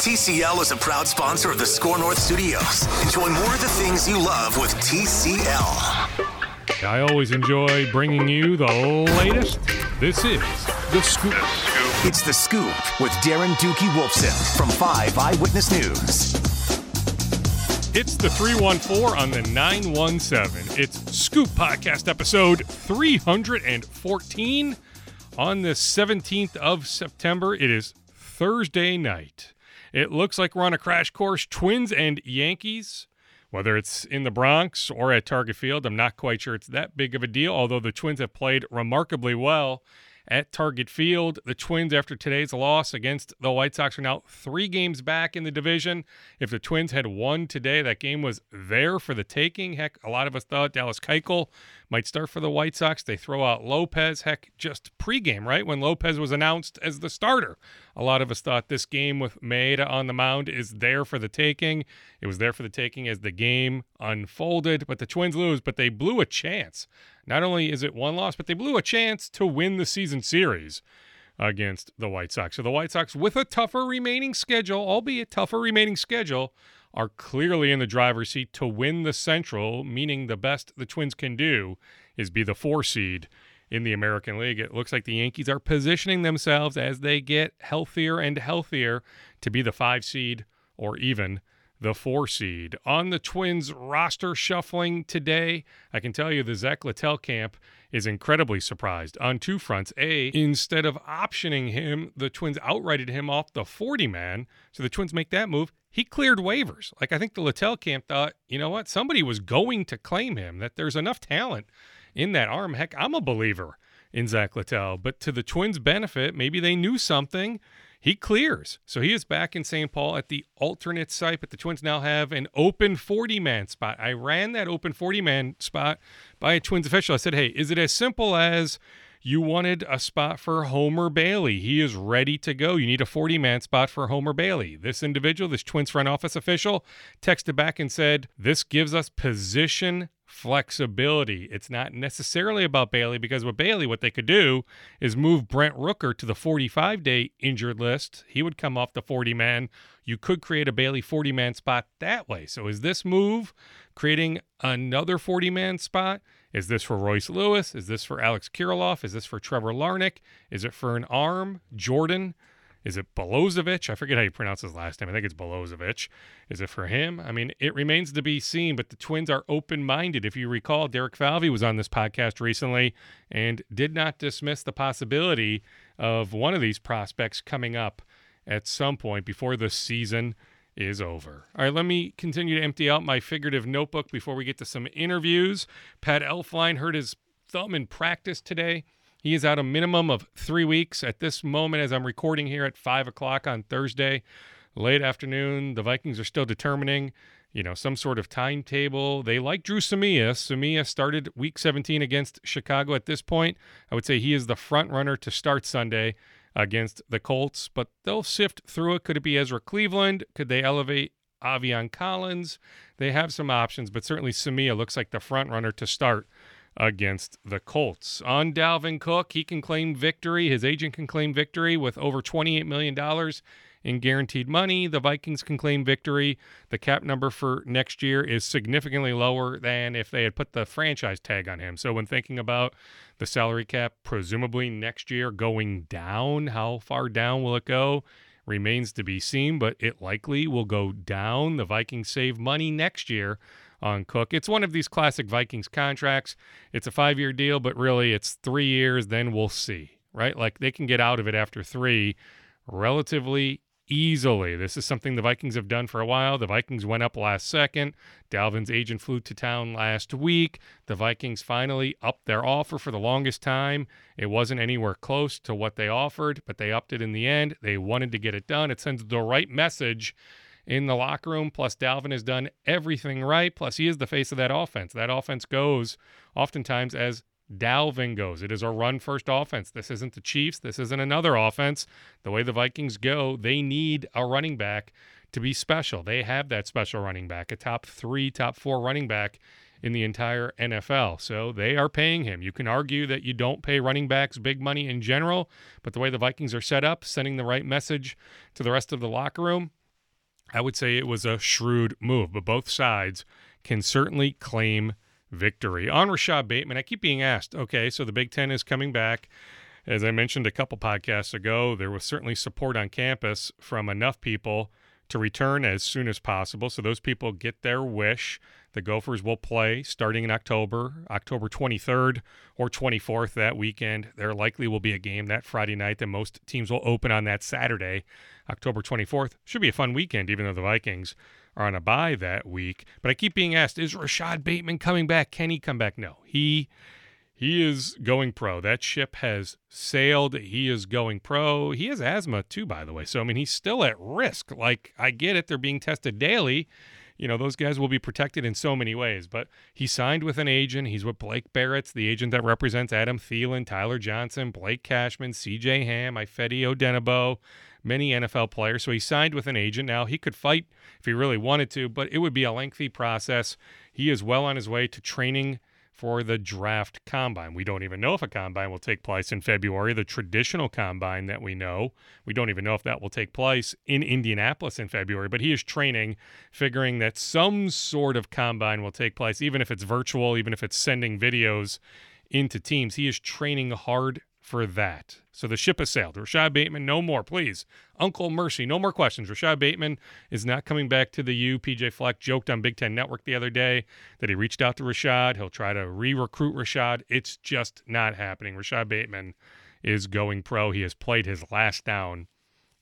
TCL is a proud sponsor of the Score North Studios. Enjoy more of the things you love with TCL. I always enjoy bringing you the latest. This is The Scoop. It's The Scoop with Darren Doogie Wolfson from 5 Eyewitness News. It's the 314 on the 917. It's Scoop Podcast episode 314 on the 17th of September. It is Thursday night. It looks like we're on a crash course. Twins and Yankees, whether it's in the Bronx or at Target Field, I'm not quite sure it's that big of a deal, although the Twins have played remarkably well at Target Field. The Twins, after today's loss against the White Sox, are now three games back in the division. If the Twins had won today, that game was there for the taking. Heck, a lot of us thought Dallas Keuchel might start for the White Sox. They throw out Lopez. Heck, just pregame, right? When Lopez was announced as the starter, a lot of us thought this game with Maeda on the mound is there for the taking. It was there for the taking as the game unfolded, but the Twins lose, but they blew a chance. Not only is it one loss, but they blew a chance to win the season series against the White Sox. So the White Sox, with a tougher remaining schedule, albeit tougher remaining schedule, are clearly in the driver's seat to win the Central, meaning the best the Twins can do is be the four seed in the American League. It looks like the Yankees are positioning themselves as they get healthier and healthier to be the five seed or even the four seed. On the Twins roster shuffling today, I can tell you the Zach Littell camp is incredibly surprised on two fronts. A, instead of optioning him, the Twins outrighted him off the 40 man. So the Twins make that move. He cleared waivers. Like I think the Littell camp thought, you know what? Somebody was going to claim him, that there's enough talent in that arm. Heck, I'm a believer in Zach Littell. But to the Twins' benefit, maybe they knew something he clears. So he is back in St. Paul at the alternate site, but the Twins now have an open 40 man spot. I ran that open 40 man spot by a Twins official. I said, hey, is it as simple as you wanted a spot for Homer Bailey. He is ready to go. You need a 40 man spot for Homer Bailey. This individual, this Twins front office official, texted back and said, This gives us position flexibility. It's not necessarily about Bailey because with Bailey, what they could do is move Brent Rooker to the 45 day injured list. He would come off the 40 man. You could create a Bailey 40 man spot that way. So is this move creating another 40 man spot? Is this for Royce Lewis? Is this for Alex Kirilloff? Is this for Trevor Larnach? Is it for an arm? Jordan? Is it Balazovic? I forget how you pronounce his last name. I think it's Balazovic. Is it for him? I mean, it remains to be seen, but the Twins are open minded. If you recall, Derek Falvey was on this podcast recently and did not dismiss the possibility of one of these prospects coming up at some point before the season is over. All right, let me continue to empty out my figurative notebook before we get to some interviews. Pat Elflein hurt his thumb in practice today. He is out a minimum of three weeks at this moment as I'm recording here at 5 o'clock on Thursday, late afternoon. The Vikings are still determining, you know, some sort of timetable. They like Dru Samia. Samia started week 17 against Chicago at this point. I would say he is the front runner to start Sunday against the Colts, but they'll sift through it. Could it be Ezra Cleveland? Could they elevate Aviante Collins? They have some options, but certainly Samia looks like the front runner to start against the Colts. On Dalvin Cook, he can claim victory. His agent can claim victory with over $28 million in guaranteed money. The Vikings can claim victory. The cap number for next year is significantly lower than if they had put the franchise tag on him. So, when thinking about the salary cap, presumably next year going down, how far down will it go? Remains to be seen, but it likely will go down. The Vikings save money next year on Cook. It's one of these classic Vikings contracts. It's a five year deal, but really it's three years, then we'll see, right? Like they can get out of it after three relatively easily. This is something the Vikings have done for a while. The Vikings went up last second. Dalvin's agent flew to town last week. The Vikings finally upped their offer for the longest time. It wasn't anywhere close to what they offered, but they upped it in the end. They wanted to get it done. It sends the right message in the locker room. Plus, Dalvin has done everything right. Plus, he is the face of that offense. That offense goes oftentimes as Dalvin goes. It is a run first offense. This isn't the Chiefs. This isn't another offense. The way the Vikings go, they need a running back to be special. They have that special running back, a top three, top four running back in the entire NFL. So they are paying him. You can argue that you don't pay running backs big money in general, but the way the Vikings are set up, sending the right message to the rest of the locker room, I would say it was a shrewd move, but both sides can certainly claim victory. On Rashod Bateman, I keep being asked, okay, so the Big Ten is coming back. As I mentioned a couple podcasts ago, there was certainly support on campus from enough people to return as soon as possible. So those people get their wish. The Gophers will play starting in October, October 23rd or 24th that weekend. There likely will be a game that Friday night. Then most teams will open on that Saturday, October 24th. Should be a fun weekend, even though the Vikings are on a bye that week. But I keep being asked, is Rashod Bateman coming back? Can he come back? No. He he is going pro. That ship has sailed. He is going pro. He has asthma too, by the way. So, I mean, he's still at risk. Like, I get it. They're being tested daily. You know, those guys will be protected in so many ways. But he signed with an agent. He's with Blake Baratz the agent that represents Adam Thielen, Tyler Johnson, Blake Cashman, CJ Ham, Ifeadi Odenigbo, many NFL players. So he signed with an agent. Now, he could fight if he really wanted to, but it would be a lengthy process. He is well on his way to training for the draft combine. We don't even know if a combine will take place in February, the traditional combine that we know. We don't even know if that will take place in Indianapolis in February, but he is training, figuring that some sort of combine will take place, even if it's virtual, even if it's sending videos into teams. He is training hard for that. So the ship has sailed. Rashod Bateman, no more, please. Uncle Mercy, no more questions. Rashod Bateman is not coming back to the U. PJ Fleck joked on Big Ten Network the other day that he reached out to Rashod. He'll try to re recruit Rashod. It's just not happening. Rashod Bateman is going pro. He has played his last down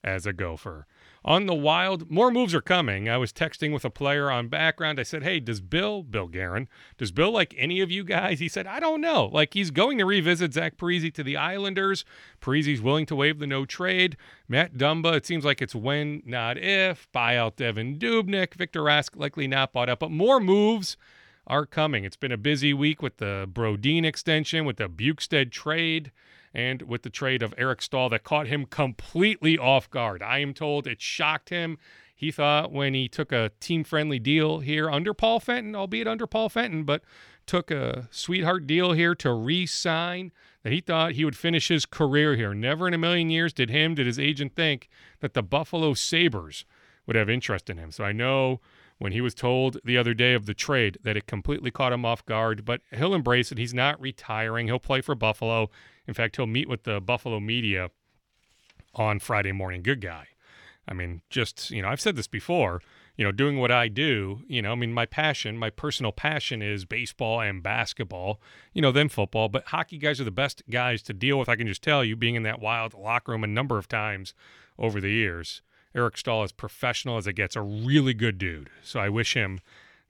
as a Gopher. On the wild, more moves are coming. I was texting with a player on background. I said, Hey, does Bill, Bill Guerin, does Bill like any of you guys? He said, I don't know. Like he's going to revisit Zach Parise to the Islanders. Parise's willing to waive the no trade. Matt Dumba, it seems like it's when, not if. Buyout Devin Dubnyk. Victor Rask likely not bought up, but more moves are coming. It's been a busy week with the Brodin extension, with the Bjugstad trade and with the trade of Eric Staal that caught him completely off guard. I am told it shocked him. He thought when he took a team friendly deal here under Paul Fenton, albeit under Paul Fenton, but took a sweetheart deal here to re sign, that he thought he would finish his career here. Never in a million years did him, did his agent think that the Buffalo Sabres would have interest in him. So I know when he was told the other day of the trade that it completely caught him off guard, but he'll embrace it. He's not retiring. He'll play for Buffalo. In fact, he'll meet with the Buffalo media on Friday morning. Good guy. I mean, just, you know, I've said this before, you know, doing what I do, you know, I mean, my passion, my personal passion is baseball and basketball, you know, then football, but hockey guys are the best guys to deal with. I can just tell you, being in that wild locker room a number of times over the years. Eric Staal, as professional as it gets, a really good dude. So I wish him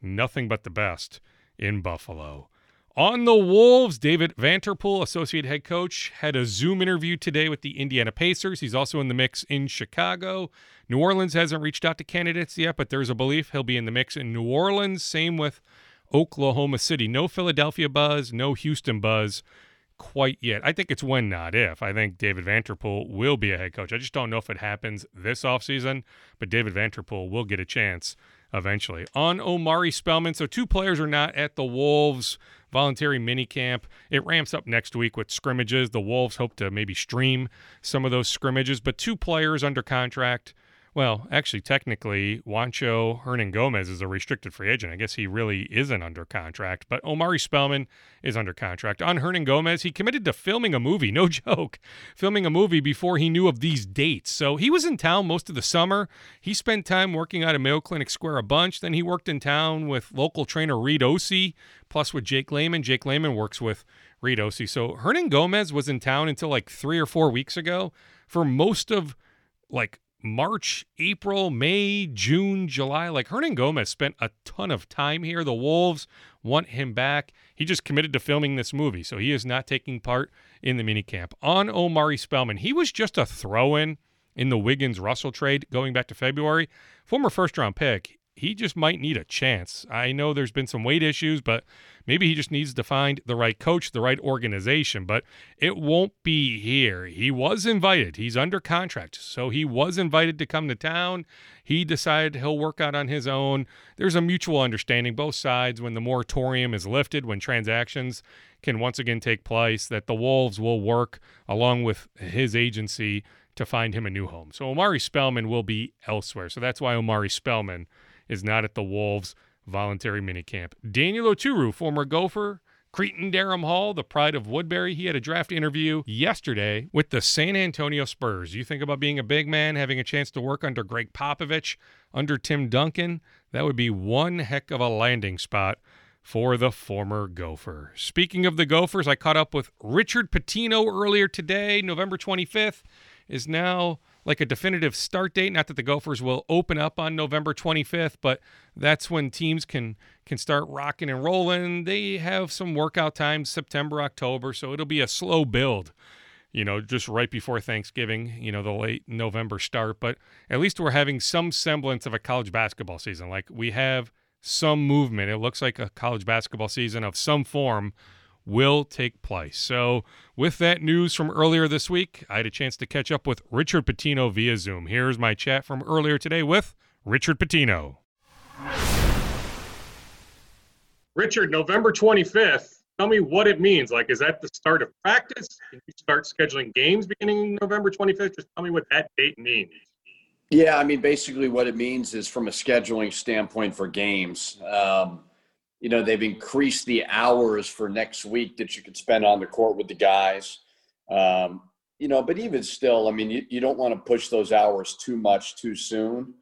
nothing but the best in Buffalo. On the Wolves, David Vanterpool, associate head coach, had a Zoom interview today with the Indiana Pacers. He's also in the mix in Chicago. New Orleans hasn't reached out to candidates yet, but there's a belief he'll be in the mix in New Orleans. Same with Oklahoma City. No Philadelphia buzz, no Houston buzz quite yet. I think it's when, not if. I think David Vanterpool will be a head coach. I just don't know if it happens this offseason, but David Vanterpool will get a chance eventually. On Omari Spellman, so two players are not at the Wolves voluntary mini camp. It ramps up next week with scrimmages. The Wolves hope to maybe stream some of those scrimmages, but two players under contract well, actually, technically, Juancho Hernangomez is a restricted free agent. I guess he really isn't under contract, but Omari Spellman is under contract. On Hernangomez, he committed to filming a movie, no joke, filming a movie before he knew of these dates. So he was in town most of the summer. He spent time working out at Mayo Clinic Square a bunch. Then he worked in town with local trainer Reed Osey, plus with Jake Layman. Jake Layman works with Reed Osey. So Hernangomez was in town until like three or four weeks ago for most of like March, April, May, June, July. Like Hernangomez spent a ton of time here. The Wolves want him back. He just committed to filming this movie, so he is not taking part in the minicamp. On Omari Spellman, he was just a throw in in the Wiggins Russell trade going back to February. Former first round pick he just might need a chance. I know there's been some weight issues, but maybe he just needs to find the right coach, the right organization. But it won't be here. He was invited. He's under contract. So he was invited to come to town. He decided he'll work out on his own. There's a mutual understanding, both sides, when the moratorium is lifted, when transactions can once again take place, that the Wolves will work along with his agency to find him a new home. So Omari Spellman will be elsewhere. So that's why Omari Spellman is not at the Wolves voluntary minicamp. Daniel Oturu, former Gopher, Cretin Derham Hall, the pride of Woodbury, he had a draft interview yesterday with the San Antonio Spurs. You think about being a big man, having a chance to work under Gregg Popovich, under Tim Duncan, that would be one heck of a landing spot for the former Gopher. Speaking of the Gophers, I caught up with Richard Pitino earlier today, November 25th is now like a definitive start date. Not that the Gophers will open up on November 25th, but that's when teams can can start rocking and rolling. They have some workout times September, October, so it'll be a slow build. You know, just right before Thanksgiving, you know, the late November start, but at least we're having some semblance of a college basketball season. Like we have some movement. It looks like a college basketball season of some form will take place. So, with that news from earlier this week, I had a chance to catch up with Richard Pitino via Zoom. Here's my chat from earlier today with Richard Pitino. Richard, November 25th, tell me what it means. Like, is that the start of practice? Can you start scheduling games beginning November 25th? Just tell me what that date means. Yeah, I mean, basically, what it means is from a scheduling standpoint for games. Um, you know, they've increased the hours for next week that you can spend on the court with the guys. Um, you know, but even still, I mean, you, you don't want to push those hours too much too soon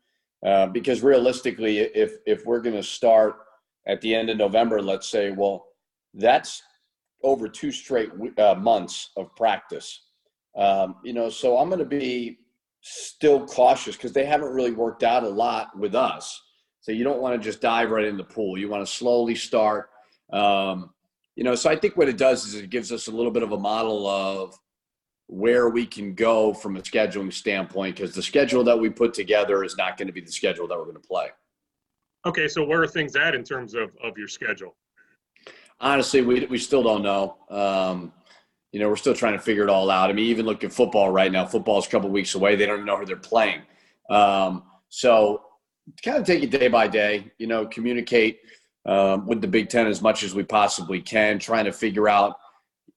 uh, because realistically, if if we're going to start at the end of November, let's say, well, that's over two straight uh, months of practice. Um, you know, so I'm going to be still cautious because they haven't really worked out a lot with us. So you don't want to just dive right in the pool. You want to slowly start. Um, you know, so I think what it does is it gives us a little bit of a model of where we can go from a scheduling standpoint because the schedule that we put together is not going to be the schedule that we're going to play. Okay, so where are things at in terms of, of your schedule? Honestly, we, we still don't know. Um, you know, we're still trying to figure it all out. I mean, even look at football right now. Football is a couple weeks away. They don't know who they're playing. Um, so kind of take it day by day, you know, communicate um, with the Big Ten as much as we possibly can, trying to figure out,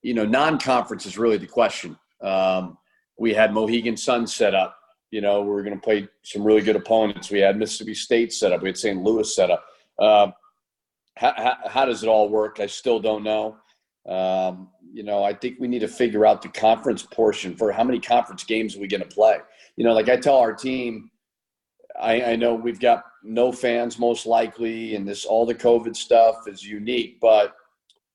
you know, non conference is really the question. Um, we had Mohegan Sun set up. You know, we are going to play some really good opponents. We had Mississippi State set up. We had St. Louis set up. Uh, how, how, how, does it all work? I still don't know. Um, you know, I think we need to figure out the conference portion for how many conference games are we going to play. You know, like I tell our team, I, I know we've got no fans most likely, and this all the COVID stuff is unique. But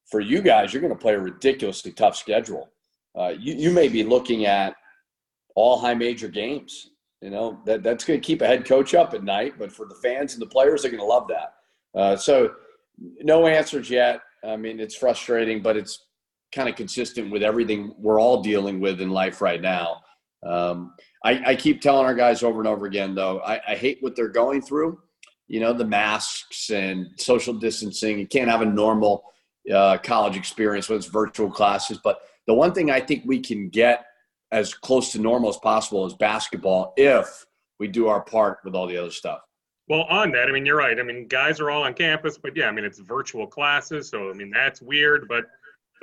for you guys, you're going to play a ridiculously tough schedule. Uh, you, you may be looking at all high major games. You know that that's going to keep a head coach up at night. But for the fans and the players, they're going to love that. Uh, so no answers yet. I mean, it's frustrating, but it's kind of consistent with everything we're all dealing with in life right now. Um, I, I, keep telling our guys over and over again, though, I, I, hate what they're going through. You know, the masks and social distancing. You can't have a normal uh, college experience with virtual classes. But the one thing I think we can get as close to normal as possible is basketball if we do our part with all the other stuff. Well, on that, I mean, you're right. I mean, guys are all on campus, but yeah, I mean, it's virtual classes. So, I mean, that's weird. But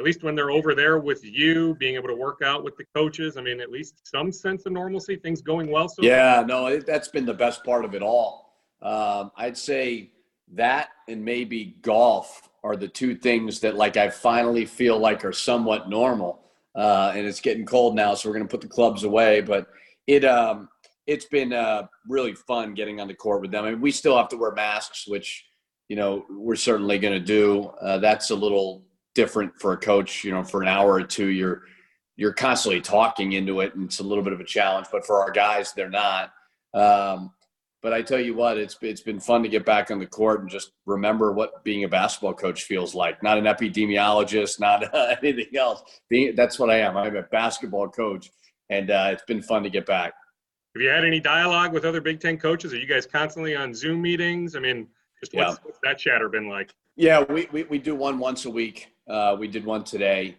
at least when they're over there with you, being able to work out with the coaches. I mean, at least some sense of normalcy, things going well. So yeah, no, it, that's been the best part of it all. Um, I'd say that and maybe golf are the two things that like I finally feel like are somewhat normal. Uh, and it's getting cold now, so we're going to put the clubs away. But it um, it's been uh, really fun getting on the court with them. I mean, we still have to wear masks, which you know we're certainly going to do. Uh, that's a little different for a coach. You know, for an hour or two, you're you're constantly talking into it, and it's a little bit of a challenge. But for our guys, they're not. Um, but I tell you what, it's it's been fun to get back on the court and just remember what being a basketball coach feels like. Not an epidemiologist, not uh, anything else. Being that's what I am. I'm a basketball coach, and uh, it's been fun to get back. Have you had any dialogue with other Big Ten coaches? Are you guys constantly on Zoom meetings? I mean, just what's, yeah. what's that chatter been like? Yeah, we, we, we do one once a week. Uh, we did one today,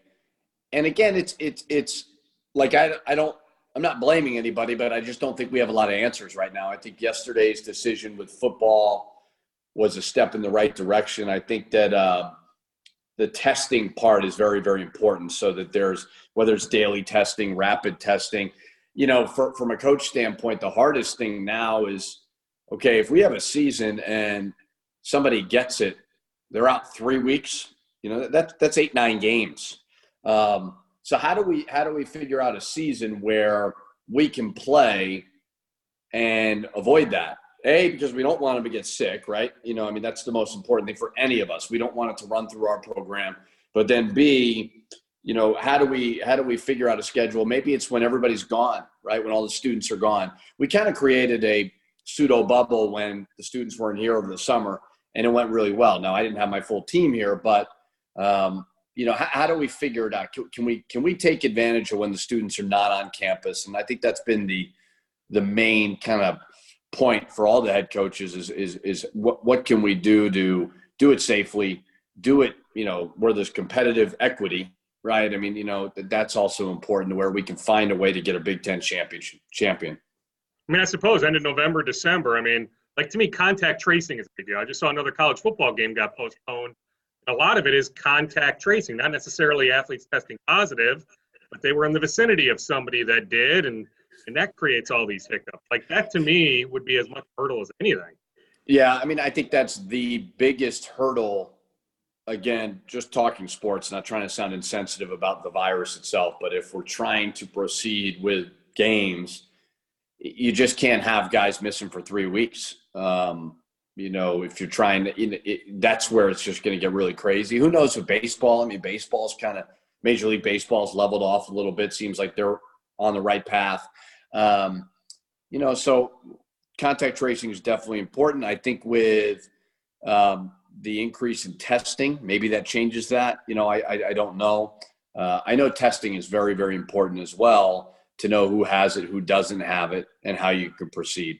and again, it's it's it's like I I don't I'm not blaming anybody, but I just don't think we have a lot of answers right now. I think yesterday's decision with football was a step in the right direction. I think that uh, the testing part is very very important, so that there's whether it's daily testing, rapid testing. you know, for, from a coach standpoint, the hardest thing now is okay, if we have a season and somebody gets it, they're out three weeks. You know, that, that's eight, nine games. Um, so how do we how do we figure out a season where we can play and avoid that? A, because we don't want them to get sick, right? You know, I mean, that's the most important thing for any of us. We don't want it to run through our program. But then B, you know, how do we how do we figure out a schedule? Maybe it's when everybody's gone, right? When all the students are gone. We kind of created a pseudo bubble when the students weren't here over the summer, and it went really well. Now I didn't have my full team here, but um, you know, how, how, do we figure it out? Can, can, we can we take advantage of when the students are not on campus? And I think that's been the the main kind of point for all the head coaches is is is what what can we do to do it safely, do it you know where there's competitive equity, right? I mean, you know that's also important where we can find a way to get a Big Ten championship champion. I mean, I suppose end of November, December. I mean, like to me, contact tracing is a big deal. I just saw another college football game got postponed. A lot of it is contact tracing, not necessarily athletes testing positive, but they were in the vicinity of somebody that did, and and that creates all these hiccups. Like that to me would be as much hurdle as anything. Yeah, I mean, I think that's the biggest hurdle. Again, just talking sports, not trying to sound insensitive about the virus itself, but if we're trying to proceed with games, you just can't have guys missing for three weeks. Um, you know, if you're trying to, it, it, that's where it's just going to get really crazy. Who knows with baseball? I mean, baseball's kind of Major League Baseball's leveled off a little bit. Seems like they're on the right path. Um, you know, so contact tracing is definitely important. I think with um, the increase in testing, maybe that changes that. You know, I, I, I don't know. Uh, I know testing is very, very important as well to know who has it, who doesn't have it, and how you can proceed.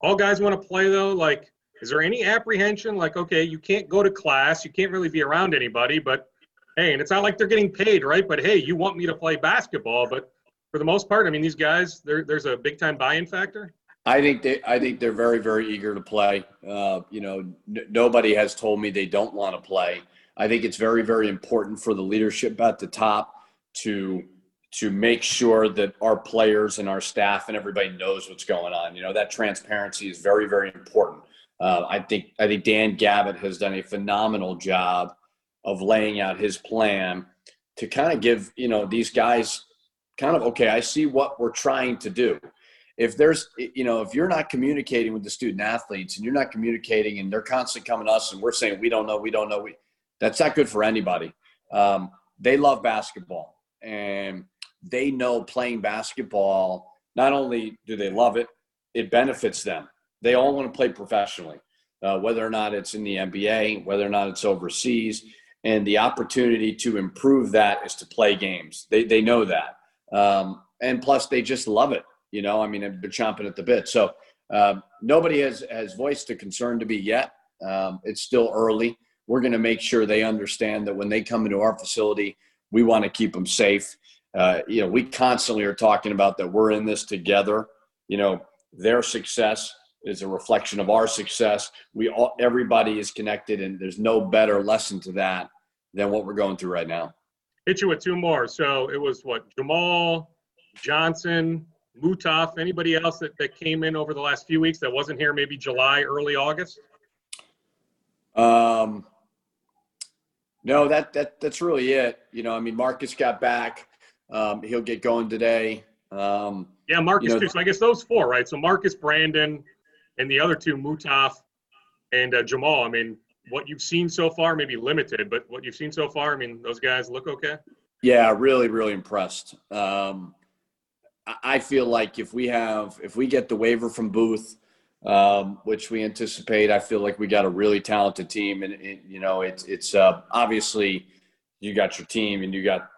All guys want to play though. Like, is there any apprehension? Like, okay, you can't go to class, you can't really be around anybody, but hey, and it's not like they're getting paid, right? But hey, you want me to play basketball, but for the most part, I mean, these guys, there's a big time buy-in factor. I think they, I think they're very, very eager to play. Uh, you know, n- nobody has told me they don't want to play. I think it's very, very important for the leadership at the top to to make sure that our players and our staff and everybody knows what's going on. You know, that transparency is very, very important. Uh, I think I think Dan Gavitt has done a phenomenal job of laying out his plan to kind of give you know these guys kind of okay i see what we're trying to do. If there's you know if you're not communicating with the student athletes and you're not communicating and they're constantly coming to us and we're saying we don't know we don't know we that's not good for anybody. Um, they love basketball and they know playing basketball not only do they love it it benefits them they all want to play professionally uh, whether or not it's in the nba whether or not it's overseas and the opportunity to improve that is to play games they, they know that um, and plus, they just love it. You know, I mean, they're chomping at the bit. So uh, nobody has has voiced a concern to me yet. Um, it's still early. We're going to make sure they understand that when they come into our facility, we want to keep them safe. Uh, you know, we constantly are talking about that we're in this together. You know, their success is a reflection of our success. We all, everybody is connected, and there's no better lesson to that than what we're going through right now hit you with two more. So it was what Jamal, Johnson, Mutaf, anybody else that, that came in over the last few weeks that wasn't here maybe July, early August? Um, no, that that that's really it. You know, I mean, Marcus got back. Um, he'll get going today. Um, yeah, Marcus you know, too. So I guess those four, right? So Marcus, Brandon, and the other two, Mutaf and uh, Jamal. I mean, what you've seen so far, maybe limited, but what you've seen so far, I mean, those guys look okay. Yeah, really, really impressed. Um, I feel like if we have, if we get the waiver from Both, um, which we anticipate, I feel like we got a really talented team, and you know, it's it's uh, obviously you got your team and you got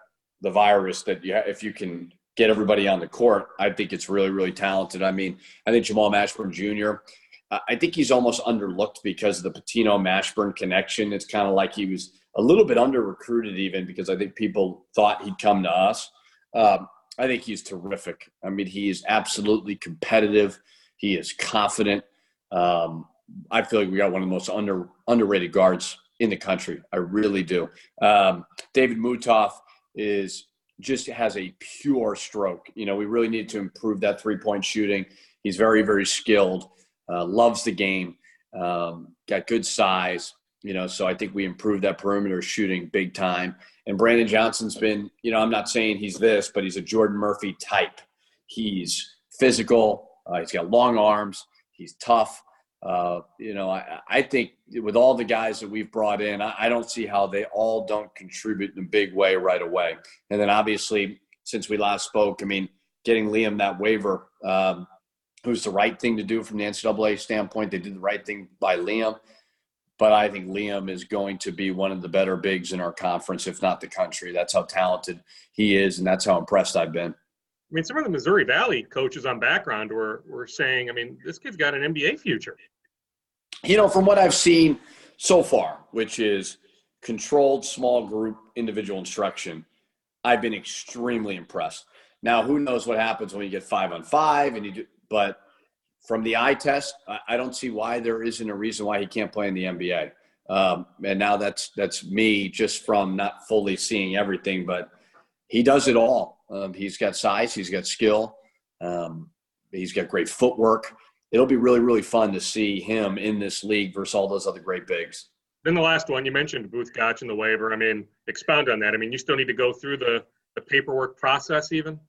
the virus that you if you can get everybody on the court, I think it's really, really talented. I mean, I think Jamal Mashburn Jr. I think he's almost underlooked because of the Pitino Mashburn connection. It's kind of like he was a little bit under recruited, even because I think people thought he'd come to us. Um, I think he's terrific. I mean, he is absolutely competitive. He is confident. Um, I feel like we got one of the most under underrated guards in the country. I really do. Um, David Mutaf is just has a pure stroke. You know, we really need to improve that three point shooting. He's very, very skilled, uh, loves the game, um, got good size. You know, so I think we improved that perimeter shooting big time. And Brandon Johnson's been, you know, I'm not saying he's this, but he's a Jordan Murphy type. He's physical. Uh, he's got long arms. He's tough. Uh, you know, I, I, think with all the guys that we've brought in, I, I, don't see how they all don't contribute in a big way right away. And then obviously, since we last spoke, I mean, getting Liam that waiver um, was the right thing to do from the NCAA standpoint. They did the right thing by Liam. But I think Liam is going to be one of the better bigs in our conference, if not the country. That's how talented he is, and that's how impressed I've been. I mean, some of the Missouri Valley coaches on background were were saying, I mean, this kid's got an NBA future. You know, from what I've seen so far, which is controlled small group individual instruction, I've been extremely impressed. Now, who knows what happens when you get five on five and you do, but from the eye test, I don't see why there isn't a reason why he can't play in the NBA. Um, and now that's that's me just from not fully seeing everything, but he does it all. Um, he's got size, he's got skill, um, he's got great footwork. It'll be really, really fun to see him in this league versus all those other great bigs. Then the last one you mentioned Both Gach and the waiver. I mean, expound on that. I mean, you still need to go through the the paperwork process, even.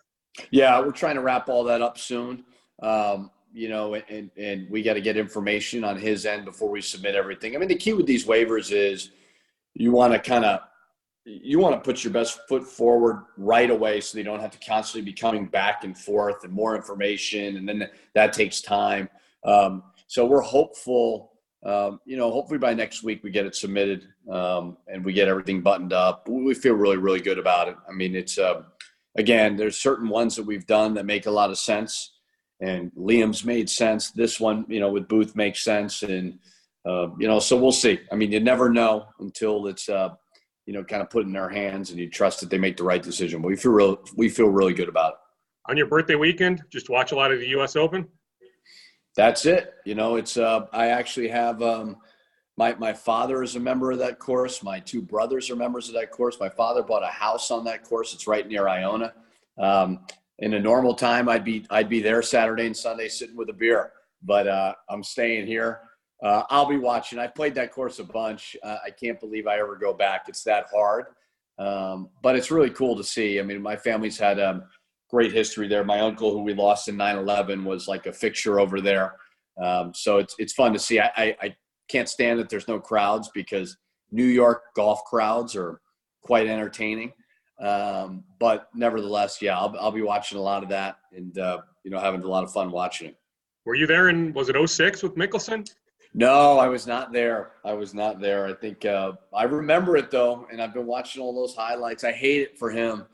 Yeah, we're trying to wrap all that up soon. Um, you know, and and we got to get information on his end before we submit everything. I mean, the key with these waivers is you want to kind of you want to put your best foot forward right away so they don't have to constantly be coming back and forth and more information and then that takes time. Um, so we're hopeful um, you know hopefully by next week we get it submitted um, and we get everything buttoned up. We feel really really good about it. I mean it's uh, again there's certain ones that we've done that make a lot of sense and liam's made sense. This one you know with Both makes sense and uh, you know so we'll see. I mean you never know until it's uh, you know, kind of put in their hands and you trust that they make the right decision. But we feel real, we feel really good about it. On your birthday weekend, just watch a lot of the U.S. Open. That's it. You know, it's uh, I actually have um, my my father is a member of that course. My two brothers are members of that course. My father bought a house on that course. It's right near Iona. Um, in a normal time, I'd be I'd be there Saturday and Sunday sitting with a beer, but uh, I'm staying here uh, I'll be watching. I've played that course a bunch. Uh, I can't believe I ever go back. It's that hard, um, but it's really cool to see. I mean, my family's had a um, great history there. My uncle, who we lost in 9/11, was like a fixture over there. Um, so it's it's fun to see. I, I, I can't stand that there's no crowds because New York golf crowds are quite entertaining. Um, but nevertheless, yeah, I'll, I'll be watching a lot of that and uh, you know having a lot of fun watching it. Were you there in was it 06 with Mickelson? No, I was not there. I was not there. I think uh, I remember it though, and I've been watching all those highlights. I hate it for him.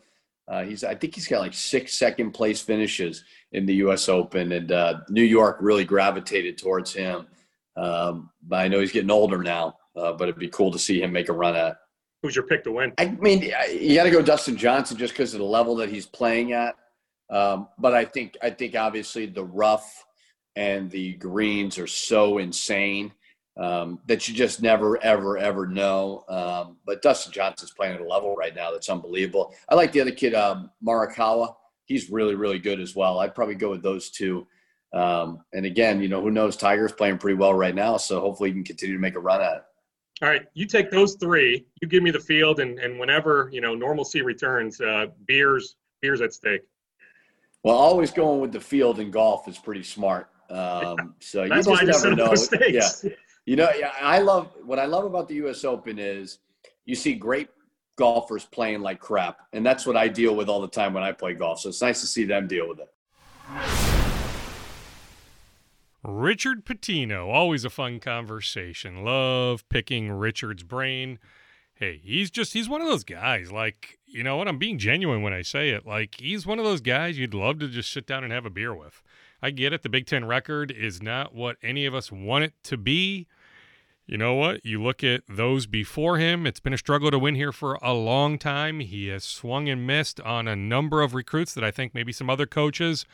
Uh, he's I think he's got like six second place finishes in the U.S. Open, and uh, New York really gravitated towards him. Um, but I know he's getting older now. Uh, but it'd be cool to see him make a run at. Who's your pick to win? I mean, you got to go Dustin Johnson just because of the level that he's playing at. Um, but I think I think obviously the rough and the greens are so insane um, that you just never, ever, ever know. Um, but Dustin Johnson's playing at a level right now that's unbelievable. I like the other kid, um, Morikawa. He's really, really good as well. I'd probably go with those two. Um, and again, you know, who knows? Tiger's playing pretty well right now, so hopefully he can continue to make a run at it. All right, you take those three. You give me the field, and and whenever you know normalcy returns, uh, beers beers at stake. Well, always going with the field in golf is pretty smart. Um, so you just never know. Yeah. You know, yeah, I love what I love about the U.S. Open is you see great golfers playing like crap, and that's what I deal with all the time when I play golf. So it's nice to see them deal with it. Richard Pitino, always a fun conversation. Love picking Richard's brain. Hey, he's just he's one of those guys. Like, you know what? I'm being genuine when I say it. Like, he's one of those guys you'd love to just sit down and have a beer with. I get it. The Big Ten record is not what any of us want it to be. You know what? You look at those before him, it's been a struggle to win here for a long time. He has swung and missed on a number of recruits that I think maybe some other coaches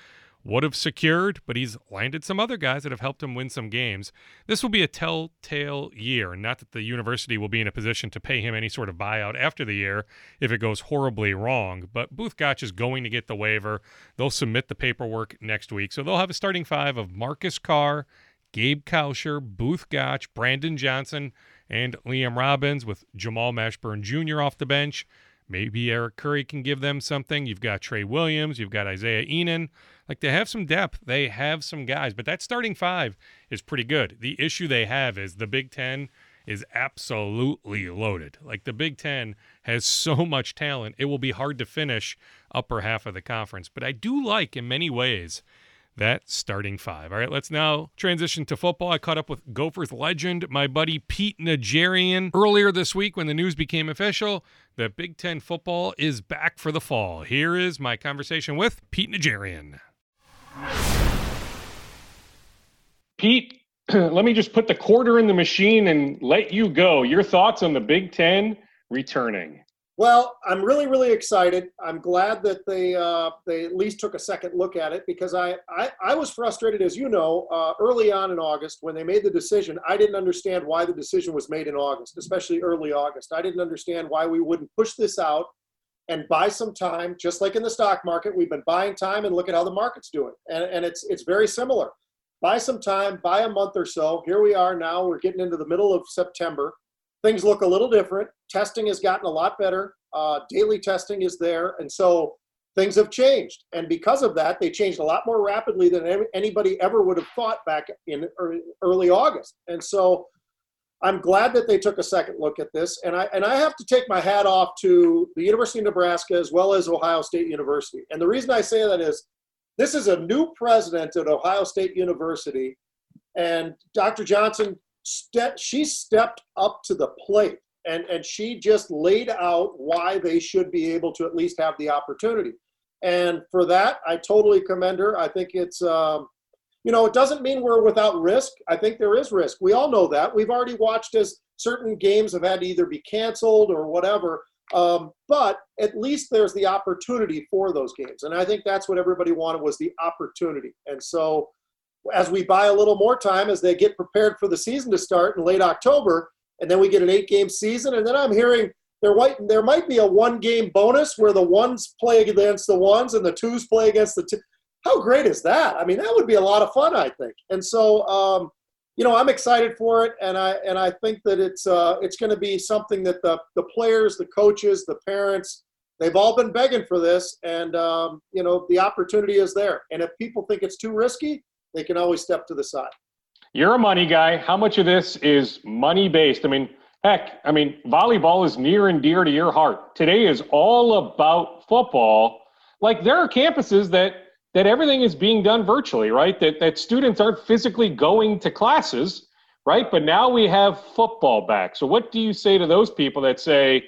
would have secured, but he's landed some other guys that have helped him win some games. This will be a telltale year. Not that the university will be in a position to pay him any sort of buyout after the year if it goes horribly wrong, but Both Gach is going to get the waiver. They'll submit the paperwork next week. So they'll have a starting five of Marcus Carr, Gabe Kalscheur, Both Gach, Brandon Johnson, and Liam Robbins with Jamal Mashburn Jr. off the bench. Maybe Eric Curry can give them something. You've got Trey Williams, you've got Isaiah Ihnen. Like they have some depth, they have some guys, but that starting five is pretty good. The issue they have is the Big Ten is absolutely loaded. Like the Big Ten has so much talent, it will be hard to finish upper half of the conference. But I do like, in many ways, that starting five. All right, let's now transition to football. I caught up with Gophers legend, my buddy Pete Najarian, earlier this week when the news became official that Big Ten football is back for the fall. Here is my conversation with Pete Najarian. Pete, let me just put the quarter in the machine and let you go. Your thoughts on the Big Ten returning? Well, I'm really, really excited. I'm glad that they uh, they at least took a second look at it because I I, I was frustrated, as you know, uh, early on in August when they made the decision. I didn't understand why the decision was made in August, especially early August. I didn't understand why we wouldn't push this out and buy some time, just like in the stock market. We've been buying time and look at how the market's doing, and and it's it's very similar. Buy some time, buy a month or so. Here we are now. We're getting into the middle of September things look a little different. Testing has gotten a lot better. Uh, daily testing is there. And so things have changed. And because of that, they changed a lot more rapidly than anybody ever would have thought back in early August. And so I'm glad that they took a second look at this. And I, and I have to take my hat off to the University of Nebraska as well as Ohio State University. And the reason I say that is this is a new president at Ohio State University. And Dr. Johnson ste- she stepped up to the plate and, and she just laid out why they should be able to at least have the opportunity. And for that, I totally commend her. I think it's, um, you know, it doesn't mean we're without risk. I think there is risk. We all know that. We've already watched as certain games have had to either be canceled or whatever. Um, but at least there's the opportunity for those games. And I think that's what everybody wanted was the opportunity. And so as we buy a little more time as they get prepared for the season to start in late October, and then we get an eight game season. And then I'm hearing there might there might be a one game bonus where the ones play against the ones and the twos play against the two. How great is that? I mean, that would be a lot of fun, I think. And so, um, you know, I'm excited for it, and I and I think that it's uh, it's going to be something that the the players, the coaches, the parents, they've all been begging for this, and um, you know, the opportunity is there. And if people think it's too risky, they can always step to the side. You're a money guy. How much of this is money based? I mean, heck, I mean, volleyball is near and dear to your heart. Today is all about football. Like there are campuses that that everything is being done virtually, right? That that students aren't physically going to classes, right? But now we have football back. So what do you say to those people that say,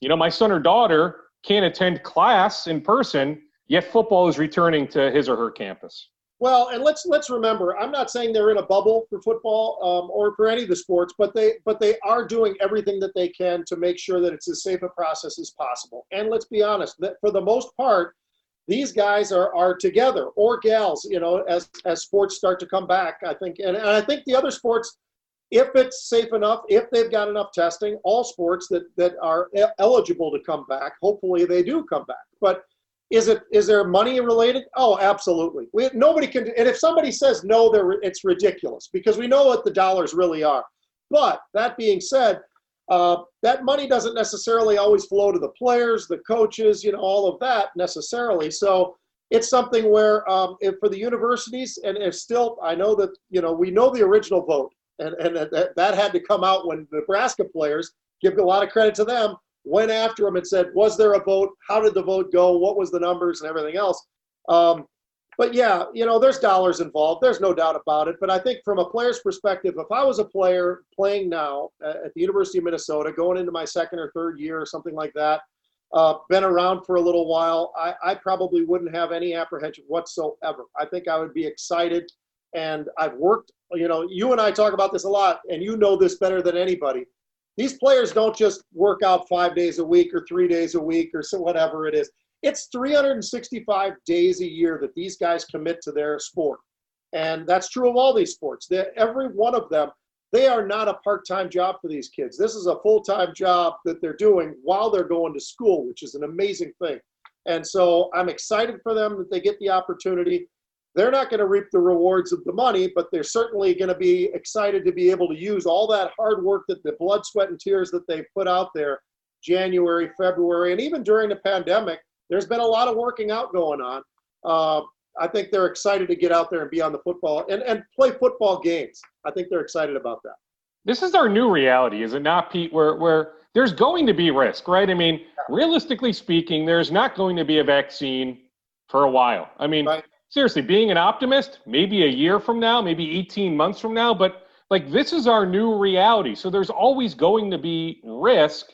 you know, my son or daughter can't attend class in person, yet football is returning to his or her campus? Well, and let's let's remember, I'm not saying they're in a bubble for football um, or for any of the sports, but they but they are doing everything that they can to make sure that it's as safe a process as possible. And let's be honest, that for the most part, these guys are are together or gals, you know, as as sports start to come back. I think, and, and I think the other sports, if it's safe enough, if they've got enough testing, all sports that that are eligible to come back, hopefully they do come back. But is it is there money related? Oh, absolutely. We, nobody can. And if somebody says no, they're, it's ridiculous because we know what the dollars really are. But that being said, uh, that money doesn't necessarily always flow to the players, the coaches, you know, all of that necessarily. So it's something where um, if for the universities, and if still, I know that you know we know the original vote, and and that, that had to come out when Nebraska players give a lot of credit to them went after him and said, was there a vote? How did the vote go? What was the numbers and everything else? Um, but yeah, you know, there's dollars involved. There's no doubt about it. But I think from a player's perspective, if I was a player playing now at the University of Minnesota, going into my second or third year or something like that, uh, been around for a little while, I, I probably wouldn't have any apprehension whatsoever. I think I would be excited. And I've worked, you know, you and I talk about this a lot, and you know this better than anybody these players don't just work out five days a week or three days a week or so whatever it is. It's 365 days a year that these guys commit to their sport. And that's true of all these sports. They're, every one of them, they are not a part time job for these kids. This is a full time job that they're doing while they're going to school, which is an amazing thing. And so I'm excited for them that they get the opportunity. They're not going to reap the rewards of the money, but they're certainly going to be excited to be able to use all that hard work that the blood, sweat, and tears that they've put out there January, February, and even during the pandemic. There's been a lot of working out going on. Uh, I think they're excited to get out there and be on the football and, and play football games. I think they're excited about that. This is our new reality, is it not, Pete? Where where there's going to be risk, right? I mean, realistically speaking, there's not going to be a vaccine for a while. I mean, right. Seriously, being an optimist, maybe a year from now, maybe 18 months from now, but like this is our new reality. So there's always going to be risk.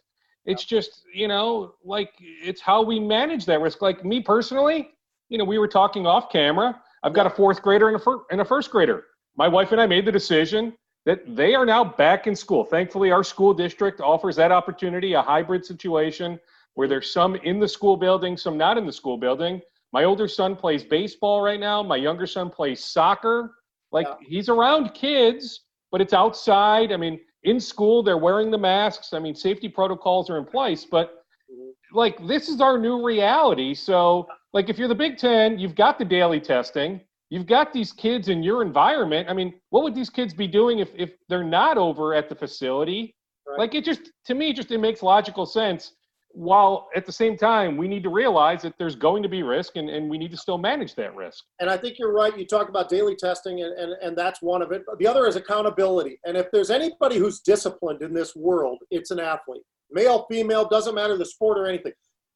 It's just, you know, like it's how we manage that risk. Like me personally, you know, we were talking off camera. I've got a fourth grader and a, fir- and a first grader. My wife and I made the decision that they are now back in school. Thankfully, our school district offers that opportunity, a hybrid situation where there's some in the school building, some not in the school building. My older son plays baseball right now. My younger son plays soccer. Like yeah. he's around kids, but it's outside. I mean, in school, they're wearing the masks. I mean, safety protocols are in place, but mm-hmm. like this is our new reality. So like if you're the Big Ten, you've got the daily testing, you've got these kids in your environment. I mean, what would these kids be doing if if they're not over at the facility? Right. Like it just to me, just it makes logical sense. While at the same time, we need to realize that there's going to be risk and, and we need to still manage that risk. And I think you're right. You talk about daily testing, and, and, and that's one of it. The other is accountability. And if there's anybody who's disciplined in this world, it's an athlete. Male, female, doesn't matter the sport or anything.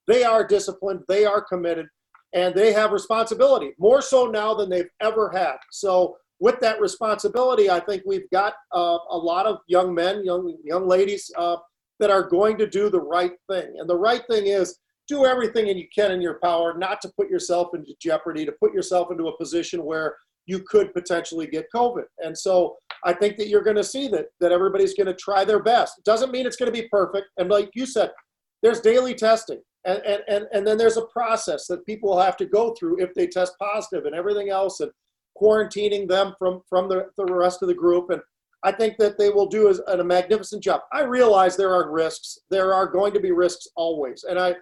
They are disciplined, they are committed, and they have responsibility more so now than they've ever had. So with that responsibility, I think we've got uh, a lot of young men, young young ladies uh, that are going to do the right thing. And the right thing is do everything and you can in your power not to put yourself into jeopardy, to put yourself into a position where you could potentially get COVID. And so I think that you're going to see that that everybody's going to try their best. It doesn't mean it's going to be perfect. And like you said, there's daily testing and, and, and, and then there's a process that people will have to go through if they test positive and everything else and quarantining them from, from the, the rest of the group. And I think that they will do a, a magnificent job. I realize there are risks. There are going to be risks always. And I,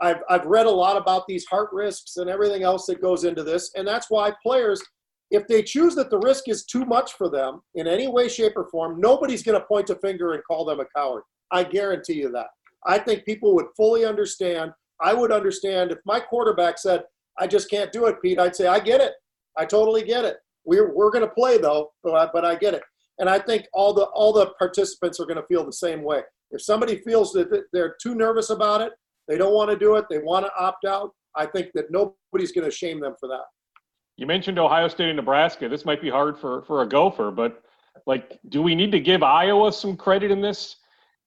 I've, I've read a lot about these heart risks and everything else that goes into this. And that's why players, if they choose that the risk is too much for them in any way, shape, or form, nobody's going to point a finger and call them a coward. I guarantee you that. I think people would fully understand. I would understand if my quarterback said, I just can't do it, Pete. I'd say, I get it. I totally get it. We're, we're going to play though, but I, but I get it. And I think all the all the participants are going to feel the same way. If somebody feels that they're too nervous about it, they don't want to do it, they want to opt out. I think that nobody's going to shame them for that. You mentioned Ohio State and Nebraska. This might be hard for for a gopher, but like, do we need to give Iowa some credit in this?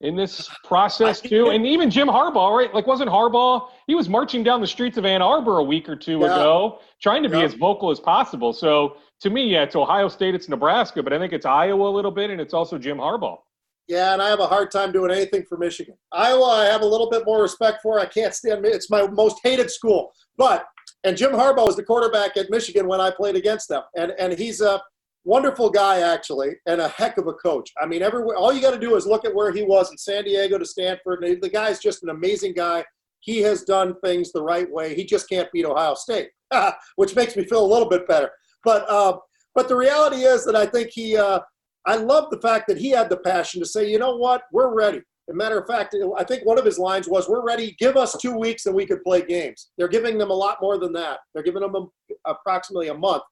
in this process too. And even Jim Harbaugh, right? Like, wasn't Harbaugh? He was marching down the streets of Ann Arbor a week or two yeah. ago, trying to be as vocal as possible. So to me, yeah, it's Ohio State, it's Nebraska, but I think it's Iowa a little bit, and it's also Jim Harbaugh. Yeah, and I have a hard time doing anything for Michigan. Iowa, I have a little bit more respect for. I can't stand it's my most hated school. But and Jim Harbaugh was the quarterback at Michigan when I played against them, and and he's a wonderful guy actually, and a heck of a coach. I mean, everywhere. All you got to do is look at where he was in San Diego to Stanford. and The guy's just an amazing guy. He has done things the right way. He just can't beat Ohio State, which makes me feel a little bit better. But uh, but the reality is that I think he. Uh, I love the fact that he had the passion to say, you know what, we're ready. As a matter of fact, I think one of his lines was, "We're ready. Give us two weeks and we could play games." They're giving them a lot more than that. They're giving them a, approximately a month